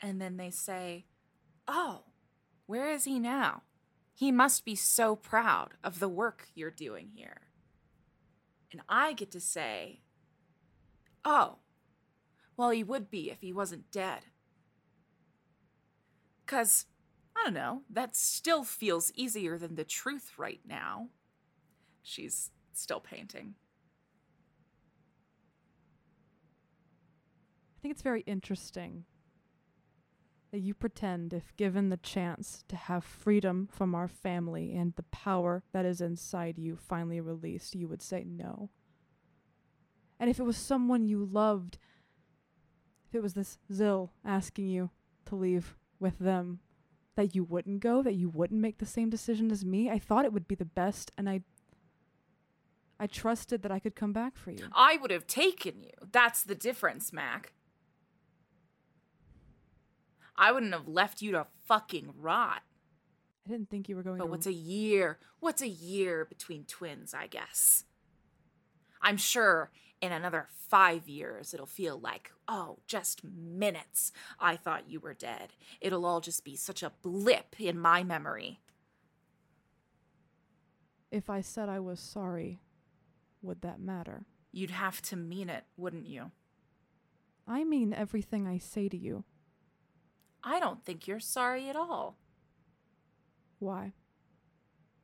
And then they say, Oh, where is he now? He must be so proud of the work you're doing here. And I get to say, Oh, well, he would be if he wasn't dead. Because, I don't know, that still feels easier than the truth right now. She's still painting. Think it's very interesting that you pretend, if given the chance to have freedom from our family and the power that is inside you finally released, you would say no. And if it was someone you loved, if it was this Zill asking you to leave with them, that you wouldn't go, that you wouldn't make the same decision as me, I thought it would be the best, and I. I trusted that I could come back for you. I would have taken you. That's the difference, Mac. I wouldn't have left you to fucking rot. I didn't think you were going But to. what's a year? What's a year between twins, I guess? I'm sure in another five years it'll feel like, oh, just minutes. I thought you were dead. It'll all just be such a blip in my memory. If I said I was sorry, would that matter? You'd have to mean it, wouldn't you? I mean everything I say to you. I don't think you're sorry at all. Why?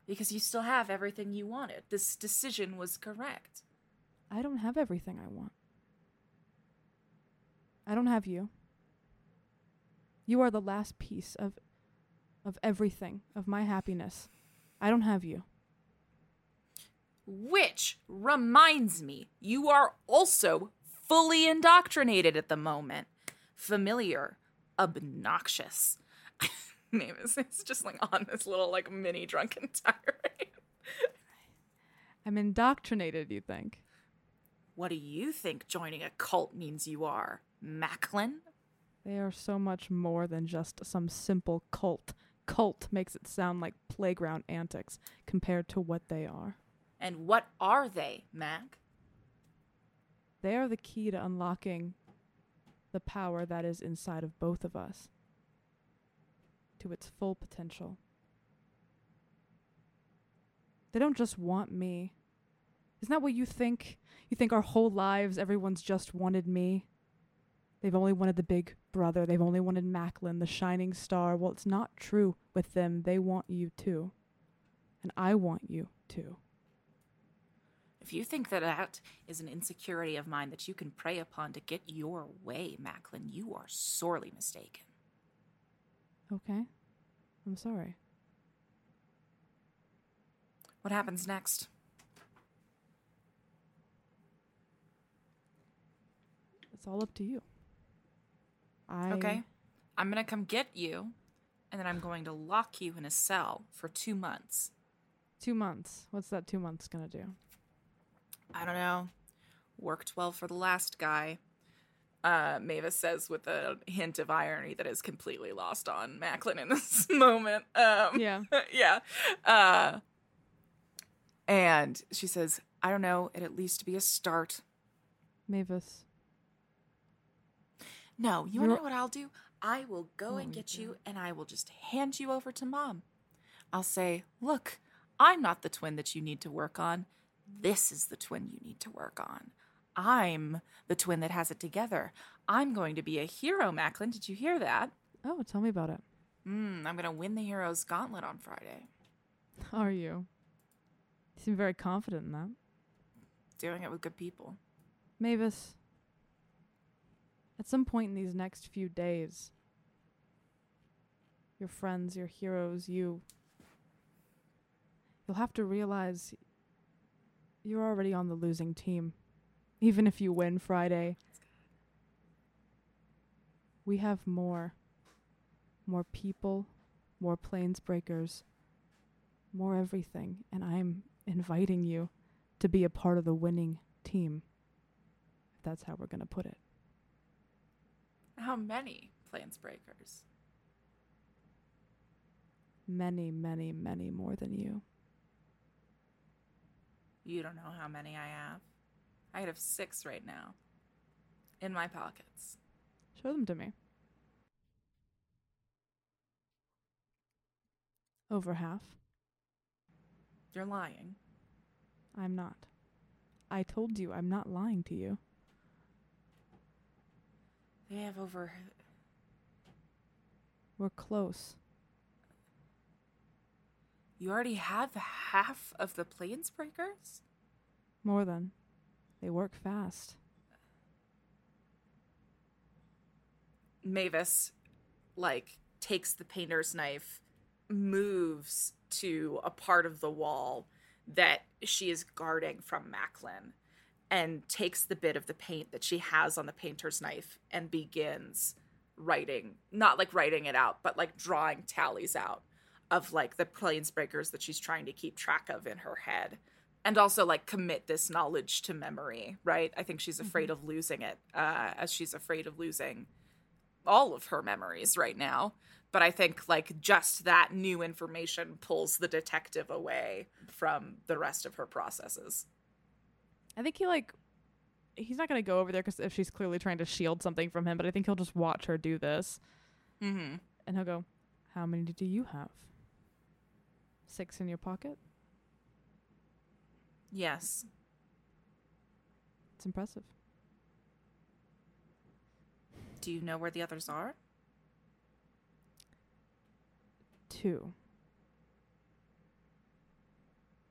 Because you still have everything you wanted. This decision was correct. I don't have everything I want. I don't have you. You are the last piece of of everything, of my happiness. I don't have you. Which reminds me, you are also fully indoctrinated at the moment. Familiar, obnoxious. *laughs* Mavis is just like on this little like mini drunken *laughs* tirade. I'm indoctrinated, you think? What do you think joining a cult means you are, Macklin? They are so much more than just some simple cult. Cult makes it sound like playground antics compared to what they are. And what are they, Mac? They are the key to unlocking the power that is inside of both of us to its full potential. They don't just want me. Isn't that what you think? You think our whole lives everyone's just wanted me? They've only wanted the big brother. They've only wanted Macklin, the shining star. Well, it's not true with them. They want you too. And I want you too. If you think that that is an insecurity of mine that you can prey upon to get your way, Macklin, you are sorely mistaken. Okay? I'm sorry. What happens next? It's all up to you. I Okay. I'm going to come get you, and then I'm going to lock you in a cell for two months. Two months. What's that two months gonna do? I don't know. Worked well for the last guy. Uh, Mavis says with a hint of irony that is completely lost on Macklin in *laughs* this moment. Um, Yeah. *laughs* yeah. Uh, and she says, I don't know, it at least be a start. Mavis. No, you want to know what I'll do? I will go Oh and get you and I will just hand you over to mom. I'll say, look, I'm not the twin that you need to work on. This is the twin you need to work on. I'm the twin that has it together. I'm going to be a hero, Macklin. Did you hear that? Oh, tell me about it. Mm, I'm going to win the hero's gauntlet on Friday. Are you? You seem very confident in that. Doing it with good people. Mavis. At some point in these next few days, your friends, your heroes, you, you'll have to realize you're already on the losing team. Even if you win Friday, we have more. More people, more planesbreakers, more everything, and I'm inviting you to be a part of the winning team. If that's how we're going to put it. How many planesbreakers? Many, many, many more than you. You don't know how many I have. I have six right now. In my pockets. Show them to me. Over half. You're lying. I'm not. I told you I'm not lying to you. They have over. We're close. You already have half of the planesbreakers? More than. They work fast. Mavis, like, takes the painter's knife, moves to a part of the wall that she is guarding from Macklin, and takes the bit of the paint that she has on the painter's knife and begins writing, not like writing it out, but like drawing tallies out of like the planesbreakers that she's trying to keep track of in her head. And also like commit this knowledge to memory, right? I think she's afraid of losing it, uh, as she's afraid of losing all of her memories right now. But I think like just that new information pulls the detective away from the rest of her processes. I think he like he's not gonna go over there because if she's clearly trying to shield something from him, but I think he'll just watch her do this, Mm-hmm. and he'll go, "How many do you have? Six in your pocket? Yes. It's impressive." Do you know where the others are? Two.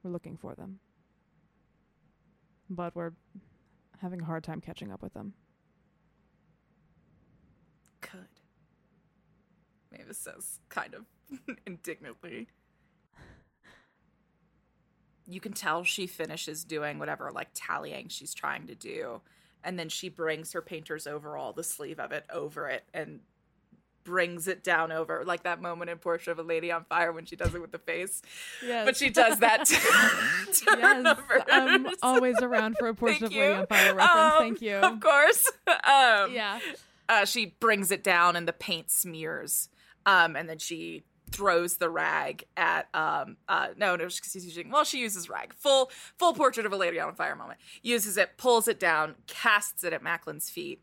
We're looking for them, but we're having a hard time catching up with them. Good. Mavis says, kind of *laughs* indignantly. You can tell she finishes doing whatever, like tallying she's trying to do. And then she brings her painter's overall, the sleeve of it, over it and brings it down over, like that moment in Portrait of a Lady on Fire when she does it with the face. Yes. But she does that *laughs* to, to yes, *laughs* I'm always around for a portion Thank of Lady on Fire reference. Um, Thank you. Of course. *laughs* Um, Yeah. uh, she brings it down and the paint smears. Um, and then she throws the rag at um uh no no she's using well she uses rag. Full full portrait of a lady on fire moment. Uses it pulls it down casts it at Macklin's feet.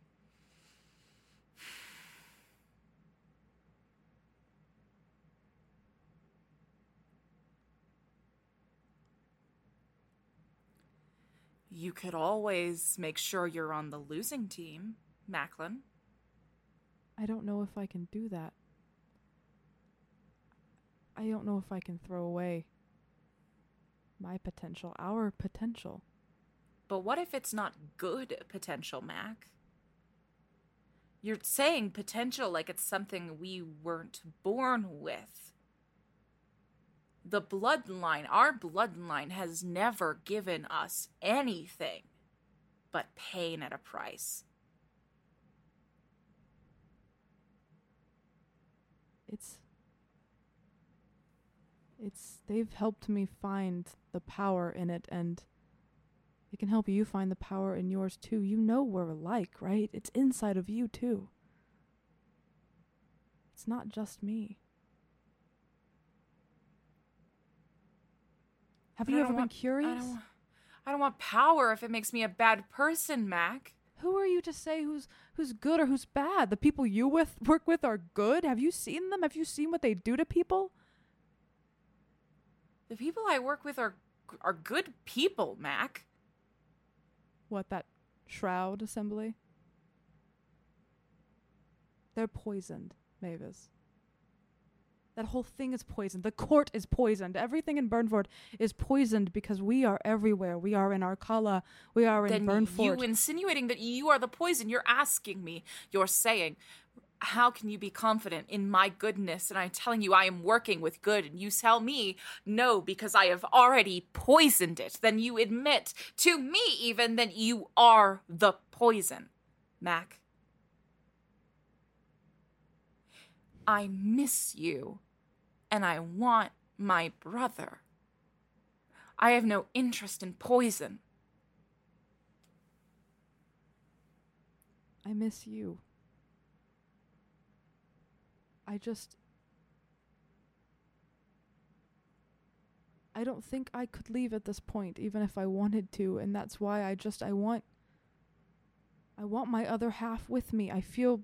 You could always make sure you're on the losing team Macklin. I don't know if I can do that. I don't know if I can throw away my potential, our potential. But what if it's not good potential, Mac? You're saying potential like it's something we weren't born with. The bloodline, our bloodline, has never given us anything but pain at a price. It's it's they've helped me find the power in it and it can help you find the power in yours too. You know we're alike, right? It's inside of you too. It's not just me. Have you ever don't been want- curious? I don't, I don't want power if it makes me a bad person, Mac. Who are you to say who's who's good or who's bad? The people you with work with are good. Have you seen them? Have you seen what they do to people? The people I work with are are good people, Mac. What that shroud assembly? They're poisoned, Mavis. That whole thing is poisoned. The court is poisoned. Everything in Burnford is poisoned because we are everywhere. We are in Arcala. We are in then Burnford. you insinuating that you are the poison. You're asking me. You're saying, how can you be confident in my goodness? And I'm telling you, I am working with good. And you tell me, no, because I have already poisoned it. Then you admit to me, even, that you are the poison. Mac, I miss you. And I want my brother. I have no interest in poison. I miss you. I just. I don't think I could leave at this point, even if I wanted to, and that's why I just. I want. I want my other half with me. I feel.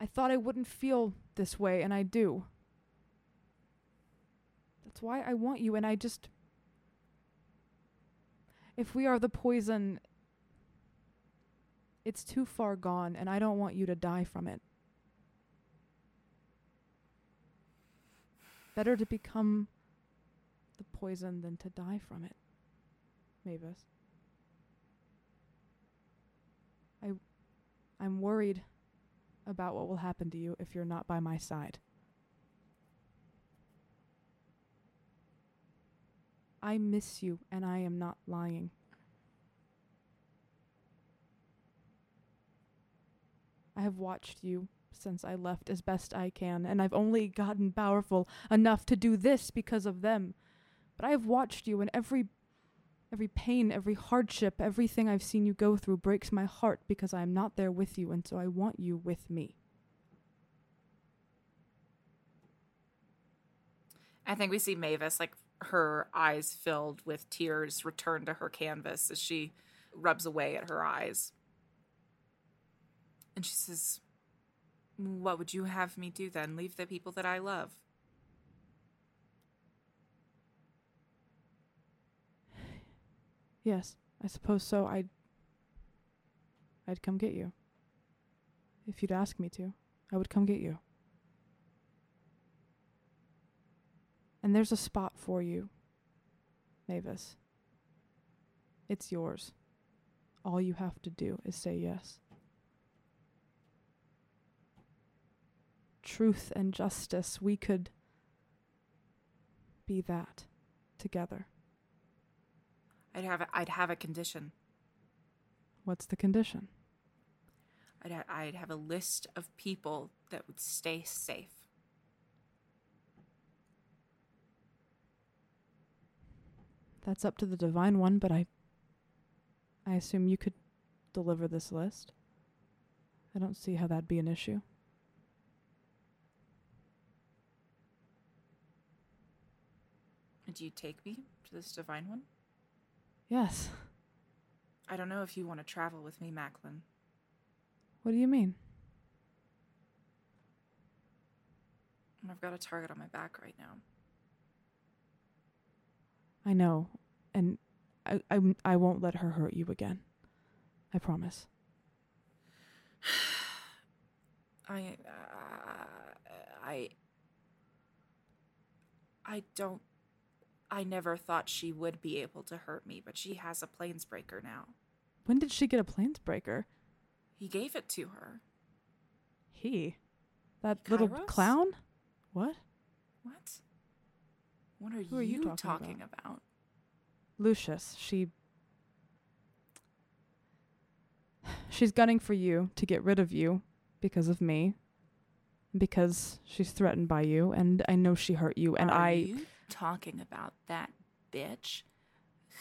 I thought I wouldn't feel this way, and I do. That's why I want you, and I just. If we are the poison, it's too far gone, and I don't want you to die from it. Better to become the poison than to die from it, Mavis. I, I'm worried about what will happen to you if you're not by my side. I miss you, and I am not lying. I have watched you since I left as best I can, and I've only gotten powerful enough to do this because of them. But I have watched you, and every Every pain, every hardship, everything I've seen you go through breaks my heart because I am not there with you, and so I want you with me. I think we see Mavis, like her eyes filled with tears, return to her canvas as she rubs away at her eyes. And she says, What would you have me do then? Leave the people that I love. Yes, I suppose so. I'd. I'd come get you. If you'd ask me to, I would come get you. And there's a spot for you, Mavis. It's yours. All you have to do is say yes. Truth and justice, we could be that together. I'd have a, I'd have a condition. What's the condition? I'd ha- I'd have a list of people that would stay safe. That's up to the divine one, but I I assume you could deliver this list. I don't see how that'd be an issue. Would you take me to this divine one? Yes. I don't know if you want to travel with me, Macklin. What do you mean? I've got a target on my back right now. I know, and I I, I won't let her hurt you again. I promise. *sighs* I, uh, I, I don't. I never thought she would be able to hurt me, but she has a planesbreaker now. When did she get a planesbreaker? He gave it to her. He, that little clown. What? What? What are, Who are you you, talking talking, about? Lucius. She. *sighs* She's gunning for you to get rid of you because of me. Because she's threatened by you, and I know she hurt you, and are I. you talking about that bitch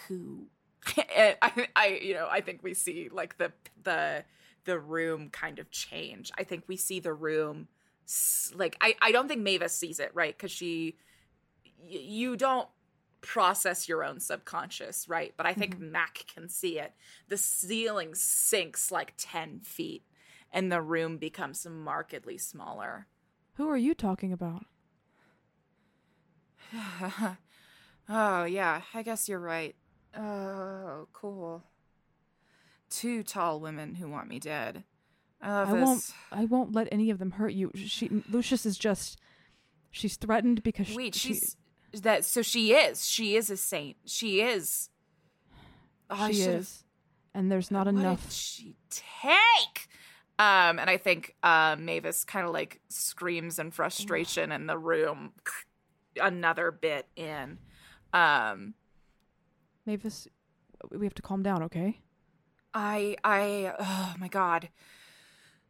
who *laughs* I, I you know i think we see like the the the room kind of change. I think we see the room like i i don't think mavis sees it right? Because she y- you don't process your own subconscious right? But i think mm-hmm. mac can see it. The ceiling sinks like 10 feet and the room becomes markedly smaller. Who are you talking about? *sighs* oh, yeah, I guess you're right. Oh, cool. Two tall women who want me dead. I love I won't. I won't let any of them hurt you. She Lucius is just. She's threatened because she- Wait, she, she's that so she is. She is a saint. She is. Oh, she is, and there's not what enough. Did she take? Um, and I think uh, Mavis kind of like screams in frustration in the room. Another bit in. Um, Mavis, we have to calm down, okay? I I oh my god.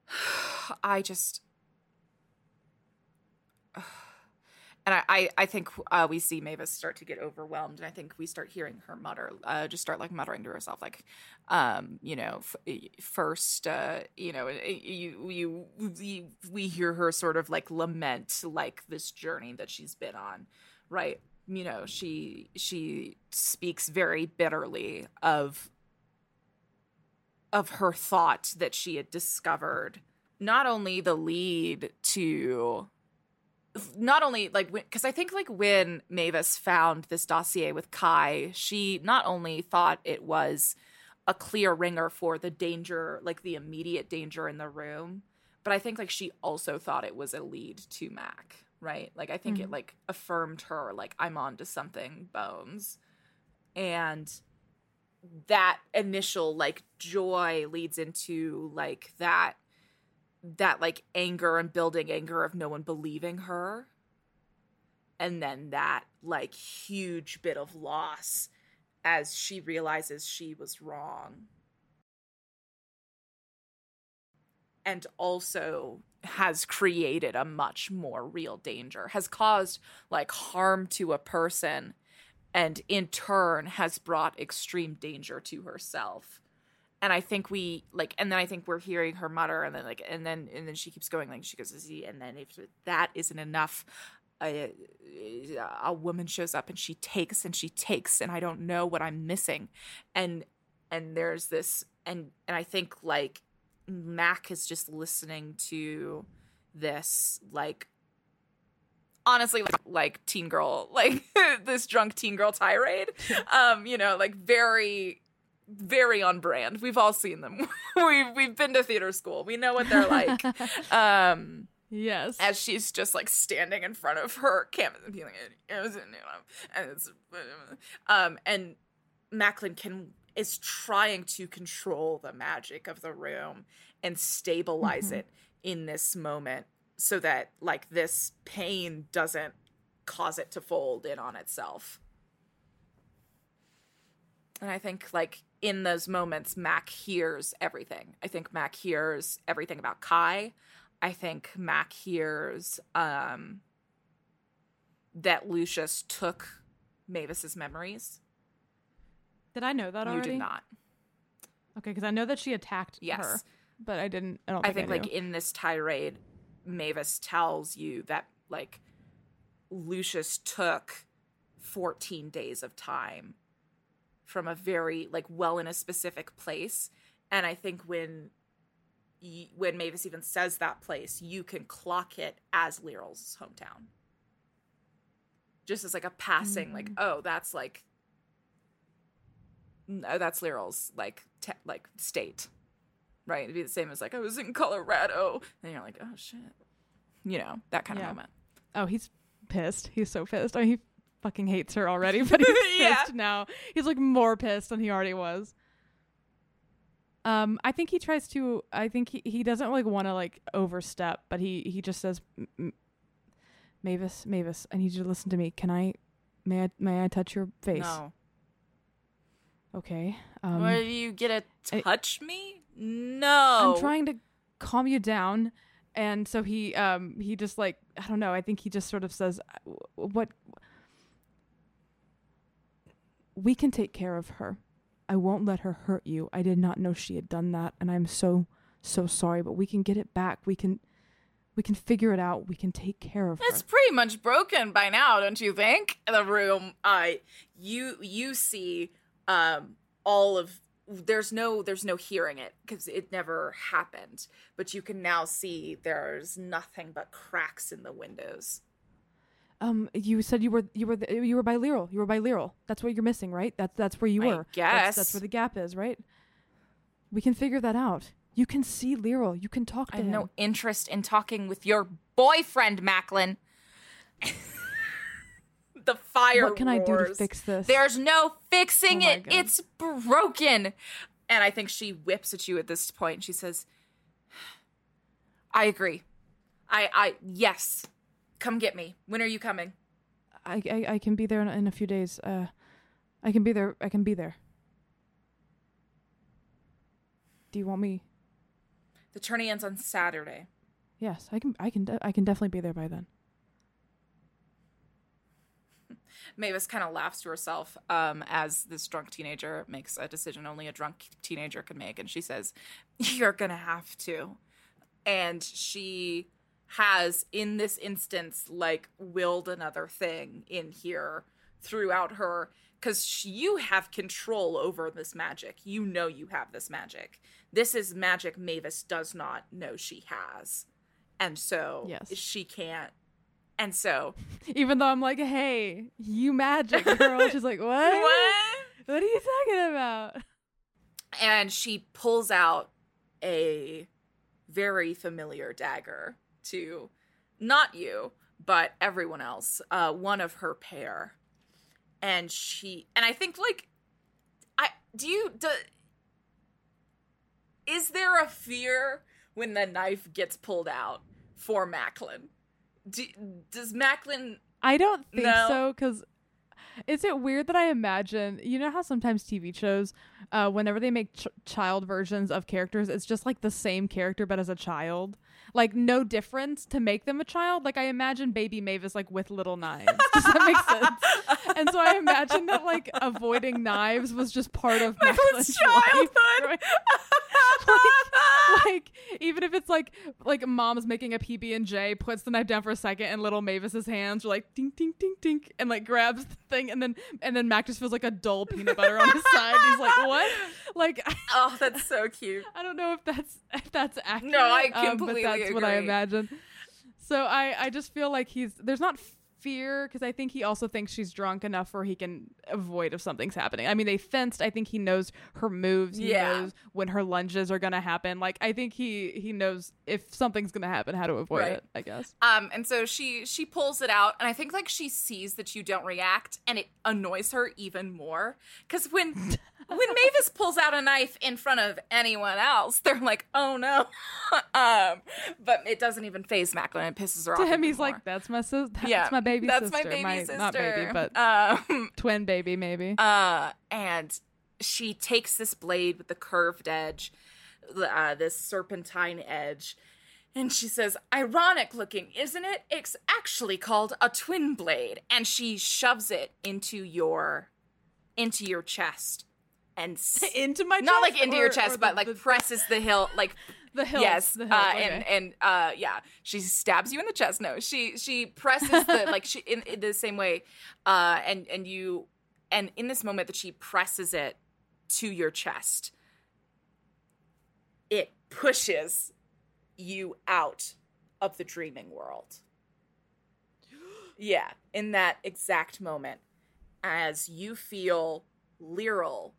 *sighs* I just *sighs* and I, I, I think uh, we see Mavis start to get overwhelmed, and I think we start hearing her mutter, uh, just start like muttering to herself, like, um, you know, f- first, uh, you know, you, you, you, we hear her sort of like lament like this journey that she's been on, right? You know, she she speaks very bitterly of of her thought that she had discovered not only the lead to not only like because I think like when Mavis found this dossier with Kai, she not only thought it was a clear ringer for the danger, like the immediate danger in the room, but I think like she also thought it was a lead to Mac, right? Like I think it mm-hmm. like affirmed her like I'm on to something, Bones. And that initial like joy leads into like that that like anger and building anger of no one believing her. And then that like huge bit of loss as she realizes she was wrong. And also has created a much more real danger has caused like harm to a person and in turn has brought extreme danger to herself and i think we like and then i think we're hearing her mutter and then like and then and then she keeps going like she goes to "See," and then if that isn't enough a, a woman shows up and she takes and she takes and i don't know what i'm missing. And and there's this and and i think like mac is just listening to this like honestly like, like teen girl *laughs* like this drunk teen girl tirade. *laughs* Um you know like very very on brand we've all seen them *laughs* we've we've been to theater school we know what they're like *laughs* um Yes. as she's just like standing in front of her canvas and being like, "It was in, you know," and it's um and Macklin can is trying to control the magic of the room and stabilize Mhm. it in this moment so that like this pain doesn't cause it to fold in on itself. And I think like in those moments Mac hears everything. I think Mac hears everything about Kai. I think Mac hears um that Lucius took Mavis's memories. did I know that already? you did not. Okay, because I know that she attacked Yes. her, but I didn't. I don't I think, think I like in this tirade, Mavis tells you that like Lucius took 14 days of time from a very like well in a specific place, and I think when when Mavis even says that place, you can clock it as Lyryl's hometown, just as like a passing like mm. oh that's like no oh, that's Lyryl's like te- like state right? It'd be the same as like I was in Colorado, and you're like, oh shit, you know that kind Yeah. of moment. oh, he's pissed. He's so pissed. I mean, he fucking hates her already, *laughs* but he's Yeah. pissed now. He's like more pissed than he already was. Um, I think he tries to. I think he, he doesn't like want to like overstep, but he he just says, "M- M- "Mavis, Mavis, I need you to listen to me. Can I, may I, may I touch your face? No, Okay. Um, what do you get to I- touch me? No, I'm trying to calm you down, and so he um he just like I don't know. I think he just sort of says, "What? We can take care of her. I won't let her hurt you. I did not know she had done that, and I'm so so sorry. But we can get it back. We can." We can figure it out. We can take care of her. It's pretty much broken by now, don't you think? The room, I you you see um all of there's no there's no hearing it because it never happened, but you can now see there's nothing but cracks in the windows. Um, you said you were you were the, you were by Lyral. You were by Lyral. That's what you're missing, right? That's that's where you I were. That's, that's where the gap is, right? We can figure that out. You can see Lyral. You can talk to him. I have no interest in talking with your boyfriend, Macklin. *laughs* the fire. what can I do to fix this? There's no fixing Oh it. God. It's broken. And I think she whips at you at this point point. she says, *sighs* I agree. I I yes. Come get me. When are you coming? I, I I can be there in, in a few days. Uh, I can be there. I can be there. Do you want me? The tourney ends on Saturday. Yes, I can. I can. De- I can definitely be there by then. *laughs* Mavis kind of laughs to herself um, as this drunk teenager makes a decision only a drunk teenager can make. And she says, You're going to have to. And she has, in this instance, like willed another thing in here throughout her because you have control over this magic. You know you have this magic. This is magic Mavis does not know she has. And so Yes. she can't. And so *laughs* Even though I'm like, hey, you magic girl. *laughs* She's like, what? what? What are you talking about? and she pulls out a very familiar dagger to not you but everyone else uh one of her pair and she and i think like i do you do, is there a fear when the knife gets pulled out for macklin do, does macklin I don't think No. so because Is it weird that I imagine, you know how sometimes TV shows, uh, whenever they make ch- child versions of characters, it's just like the same character but as a child? Like no difference to make them a child? Like I imagine baby Mavis like with little knives. Does that make sense? *laughs* and so I imagine that like avoiding knives was just part of life, childhood. right? *laughs* *laughs* like, like even if it's like like mom's making a PB and J, puts the knife down for a second, and little Mavis's hands are like ding ding ding ding, and like grabs the thing, and then and then Mac just feels like a dull peanut butter on his side. He's like, *laughs* what? Like oh, that's so cute. *laughs* I don't know if that's if that's accurate. No, I um, completely but that's what I imagine. So I I just feel like he's there's not fear because I think he also thinks she's drunk enough where he can avoid if something's happening. I mean, they fenced. I think he knows her moves. He Yeah. knows when her lunges are gonna happen. Like I think he he knows if something's gonna happen, how to avoid Right. it. I guess. Um, and so she she pulls it out, and I think like she sees that you don't react, and it annoys her even more. Because when *laughs* when Mavis pulls out a knife in front of anyone else, they're like, "Oh no!" *laughs* um, but it doesn't even faze Macklin. It pisses her To off. him, even he's like, "That's my sis. That's "Yeah, my baby sister. That's sister. my baby sister. Not baby, but *laughs* um, twin baby, maybe." uh, and she takes this blade with the curved edge, uh, this serpentine edge, and she says, "Ironic looking, isn't it? It's actually called a twin blade." And she shoves it into your, into your chest, and *laughs* s- into my chest, not like into your chest, or but the- like the, presses the hilt, like the hilt. yes, the uh, hilt, and okay. and uh, yeah, she stabs you in the chest. No, she she presses the like she in, in the same way, uh, and and you and in this moment that she presses it to your chest, it pushes you out of the dreaming world. *gasps* Yeah, in that exact moment, as you feel Lyral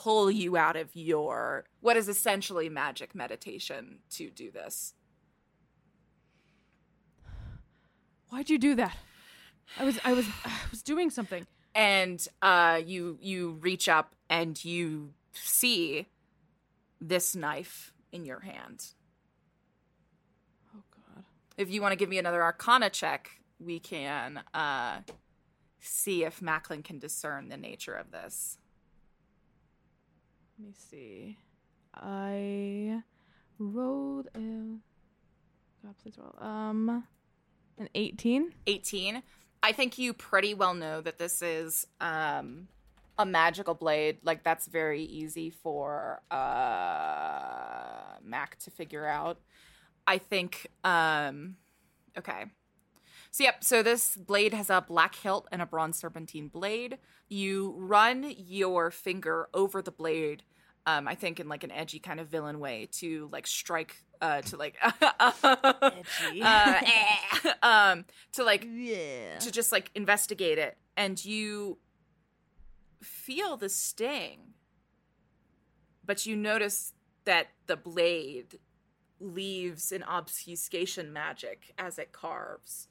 pull you out of your what is essentially magic meditation to do this. Why'd you do that? I was I was I was doing something. And uh you you reach up and you see this knife in your hand. Oh god. If you want to give me another arcana check, we can uh see if Macklin can discern the nature of this. Let me see. I rolled a God please roll. Um an 18. 18 i think you pretty well know that this is um a magical blade like that's very easy for uh mac to figure out i think um okay so yep so this blade has a black hilt and a bronze serpentine blade you run your finger over the blade um i think in like an edgy kind of villain way to like strike uh to like *laughs* Edgy. uh, eh, um to like yeah. to just like investigate it and you feel the sting but you notice that the blade leaves an obfuscation magic as it carves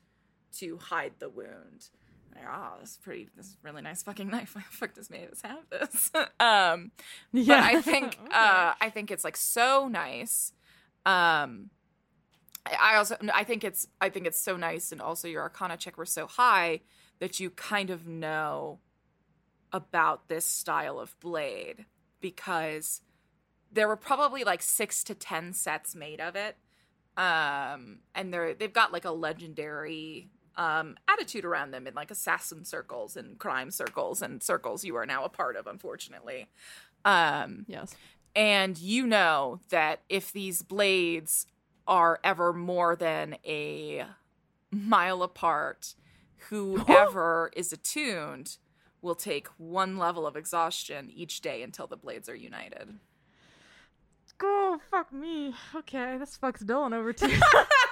to hide the wound Like, oh this is pretty this is a really nice fucking knife *laughs* why the fuck does Mavis have this *laughs* um but I think *laughs* Okay. uh I think it's like so nice. Um I also I think it's I think it's so nice and also your arcana check were so high that you kind of know about this style of blade because there were probably like 6 to 10 sets made of it. Um and they're they've got like a legendary um attitude around them in like assassin circles and crime circles and circles you are now a part of unfortunately. Um yes. and you know that if these blades are ever more than a mile apart, whoever *laughs* is attuned will take one level of exhaustion each day until the blades are united. Oh fuck me. Okay, this fucks Dylan over *laughs* too. *laughs*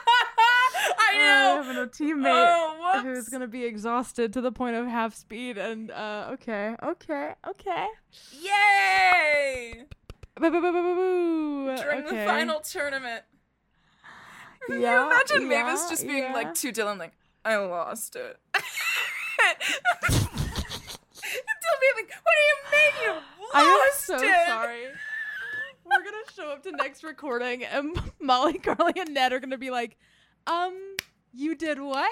I Uh, having a teammate Oh, who's gonna be exhausted to the point of half speed and uh okay, okay, okay. Yay! During okay. the final tournament. *gasps* Can Yeah, you imagine yeah, Mavis just being yeah. like to Dylan, like, I lost it. *laughs* Dylan being like, what do you mean you lost I am so it? sorry. We're gonna show up to next recording, and *laughs* Molly, Carly, and Ned are gonna be like, "Um, you did what?"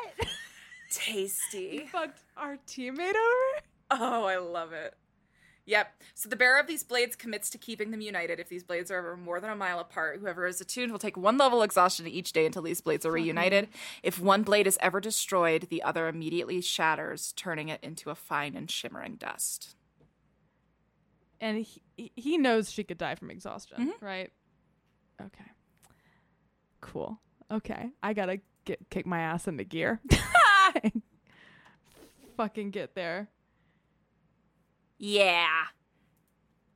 Tasty. *laughs* Fucked our teammate over. Oh, I love it. Yep. So the bearer of these blades commits to keeping them united. If these blades are ever more than a mile apart, whoever is attuned will take one level exhaustion each day until these blades are reunited. If one blade is ever destroyed, the other immediately shatters, turning it into a fine and shimmering dust. And he he knows she could die from exhaustion, Mhm. right? Okay. Cool. Okay. I gotta get kick my ass into gear. *laughs* *laughs* Fucking get there. Yeah.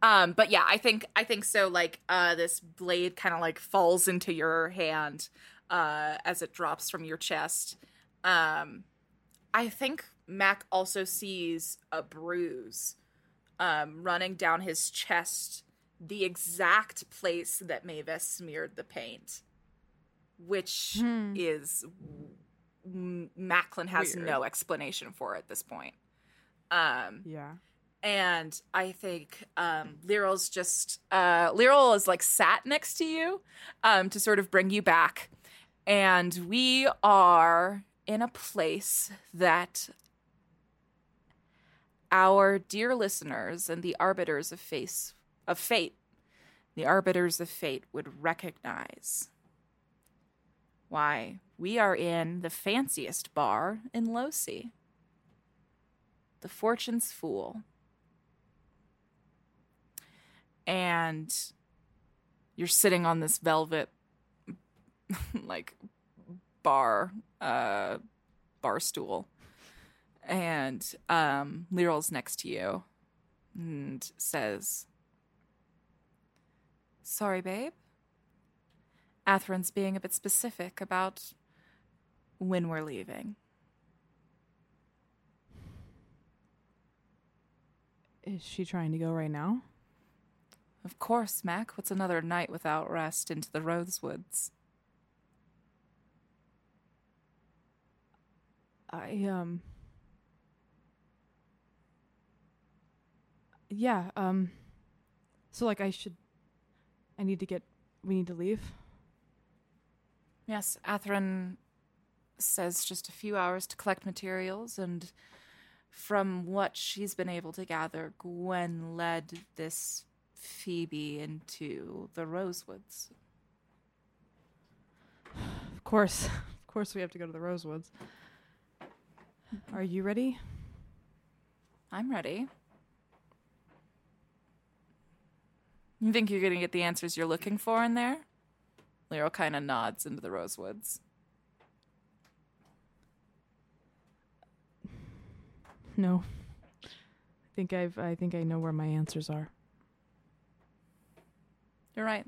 Um, but yeah, I think I think so. Like, uh, this blade kind of like falls into your hand, uh, as it drops from your chest. Um, I think Mac also sees a bruise, um, running down his chest, the exact place that Mavis smeared the paint, which Hmm. is Macklin has Weird. no explanation for at this point. Um, Yeah. and I think um, just uh, is like sat next to you um, to sort of bring you back, and we are in a place that our dear listeners and the arbiters of face of fate, the arbiters of fate would recognize. Why we are in the fanciest bar in Losi, the Fortune's Fool. And you're sitting on this velvet *laughs* like bar uh bar stool. And um Lyryl's next to you and says sorry babe Atherin's being a bit specific about when we're leaving Is she trying to go right now? Of course, Mac. What's another night without rest into the Rosewoods? I um Yeah, um so like I should I need to get we need to leave. Yes, Atherin says just a few hours to collect materials, and from what she's been able to gather, Gwen led this Phoebe into the Rosewoods. *sighs* Of course. Of course we have to go to the Rosewoods. Are you ready? I'm ready. You think you're going to get the answers you're looking for in there? Lyra kind of nods into the Rosewoods. No. I think I've I think I know where my answers are. You're right.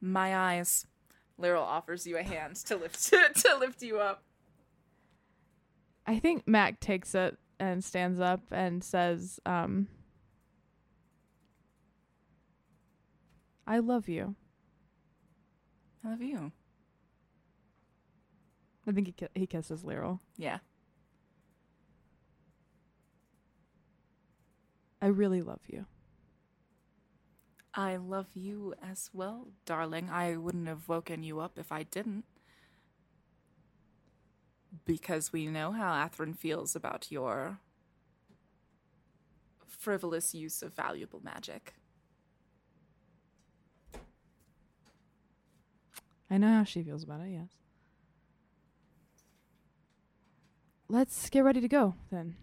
My eyes. Lyral offers you a hand to lift *laughs* to lift you up. I think Mac takes it and stands up and says, um, I love you. I love you. I think he, ki- he kisses Lyral. Yeah. I really love you. I love you as well, darling. I wouldn't have woken you up if I didn't. Because we know how Atherin feels about your frivolous use of valuable magic. I know how she feels about it, yes. Let's get ready to go then.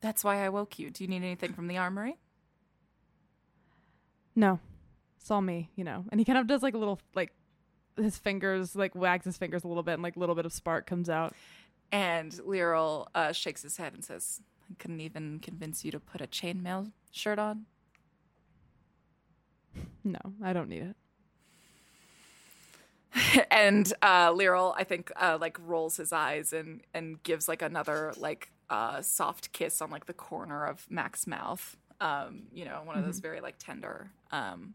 That's why I woke you. Do you need anything from the armory? No, it's all me, you know. And he kind of does like a little, like, his fingers, like, wags his fingers a little bit, and like, a little bit of spark comes out. And Lyral uh, shakes his head and says, I couldn't even convince you to put a chainmail shirt on. *laughs* No, I don't need it. *laughs* and uh Lyral, I think, uh like rolls his eyes and and gives like another like uh soft kiss on like the corner of Mac's mouth. Um, you know, one of those very like tender. Um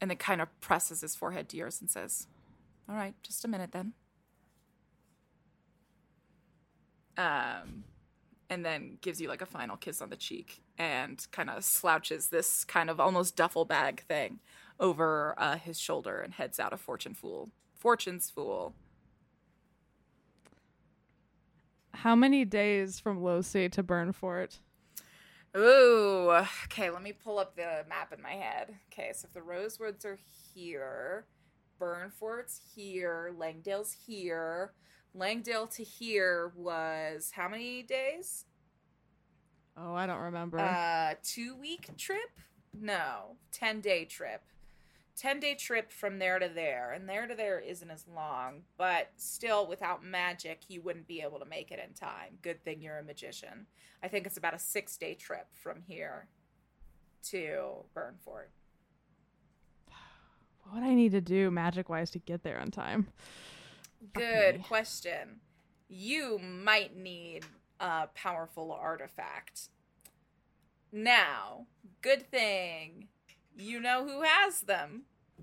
and then kind of presses his forehead to yours and says, All right, just a minute then. Um and then gives you like a final kiss on the cheek and kind of slouches this kind of almost duffel bag thing over uh, his shoulder and heads out of Fortune Fool. Fortune's Fool. How many days from Losi to Burnfort? Ooh, okay. Let me pull up the map in my head. Okay, so if the Rosewoods are here, Burnfort's here, Langdale's here. Langdale to here was how many days? Oh, I don't remember. Uh, two week trip? No, ten day trip. Ten day trip from there to there, and there to there isn't as long, but still, without magic, you wouldn't be able to make it in time. Good thing you're a magician. I think it's about a six day trip from here to Burnfort. *sighs* what would I need to do magic wise to get there on time? Good me. question. You might need a powerful artifact. Now, good thing you know who has them.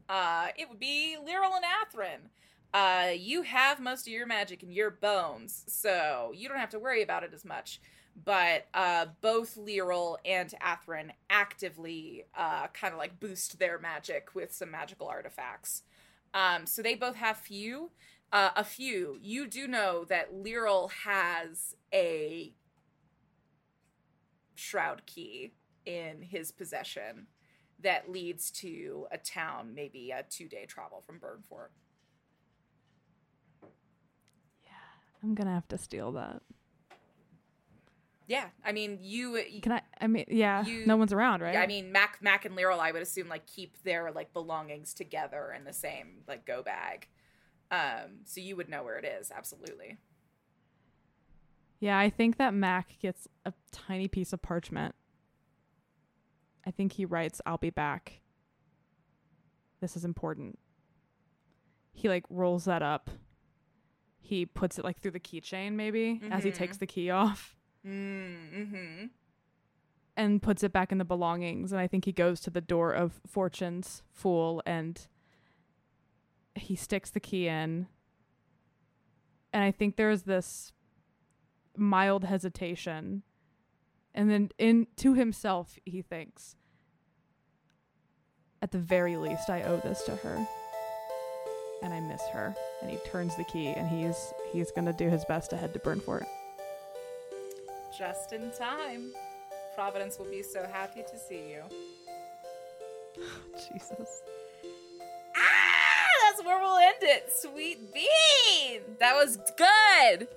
Uh, it would be Lyral and Atherin. Uh, you have most of your magic in your bones, so you don't have to worry about it as much. But uh, both Lyral and Atherin actively uh, kind of like boost their magic with some magical artifacts. Um, so they both have few. Uh, a few. You do know that Lyral has a shroud key in his possession that leads to a town, maybe a two day travel from Burnfort. Yeah, I'm gonna have to steal that. Yeah, I mean, you. Can I? I mean, yeah. You- no one's around, right? I mean, Mac, Mac, and Lyral, I would assume like keep their like belongings together in the same like go bag. Um, so you would know where it is, absolutely. yeah. I think that Mac gets a tiny piece of parchment. I think he writes, "I'll be back." This is important. He like rolls that up. He puts it like through the keychain, maybe as he takes the key off. Mm-hmm. and puts it back in the belongings and i think he goes to the door of fortune's fool and he sticks the key in and i think there's this mild hesitation and then in to himself he thinks at the very least i owe this to her and i miss her and he turns the key and he's he's going to do his best to head to burnfort Just in time. Providence will be so happy to see you. *sighs* jesus Ah, that's where we'll end it. Sweet bean. That was good.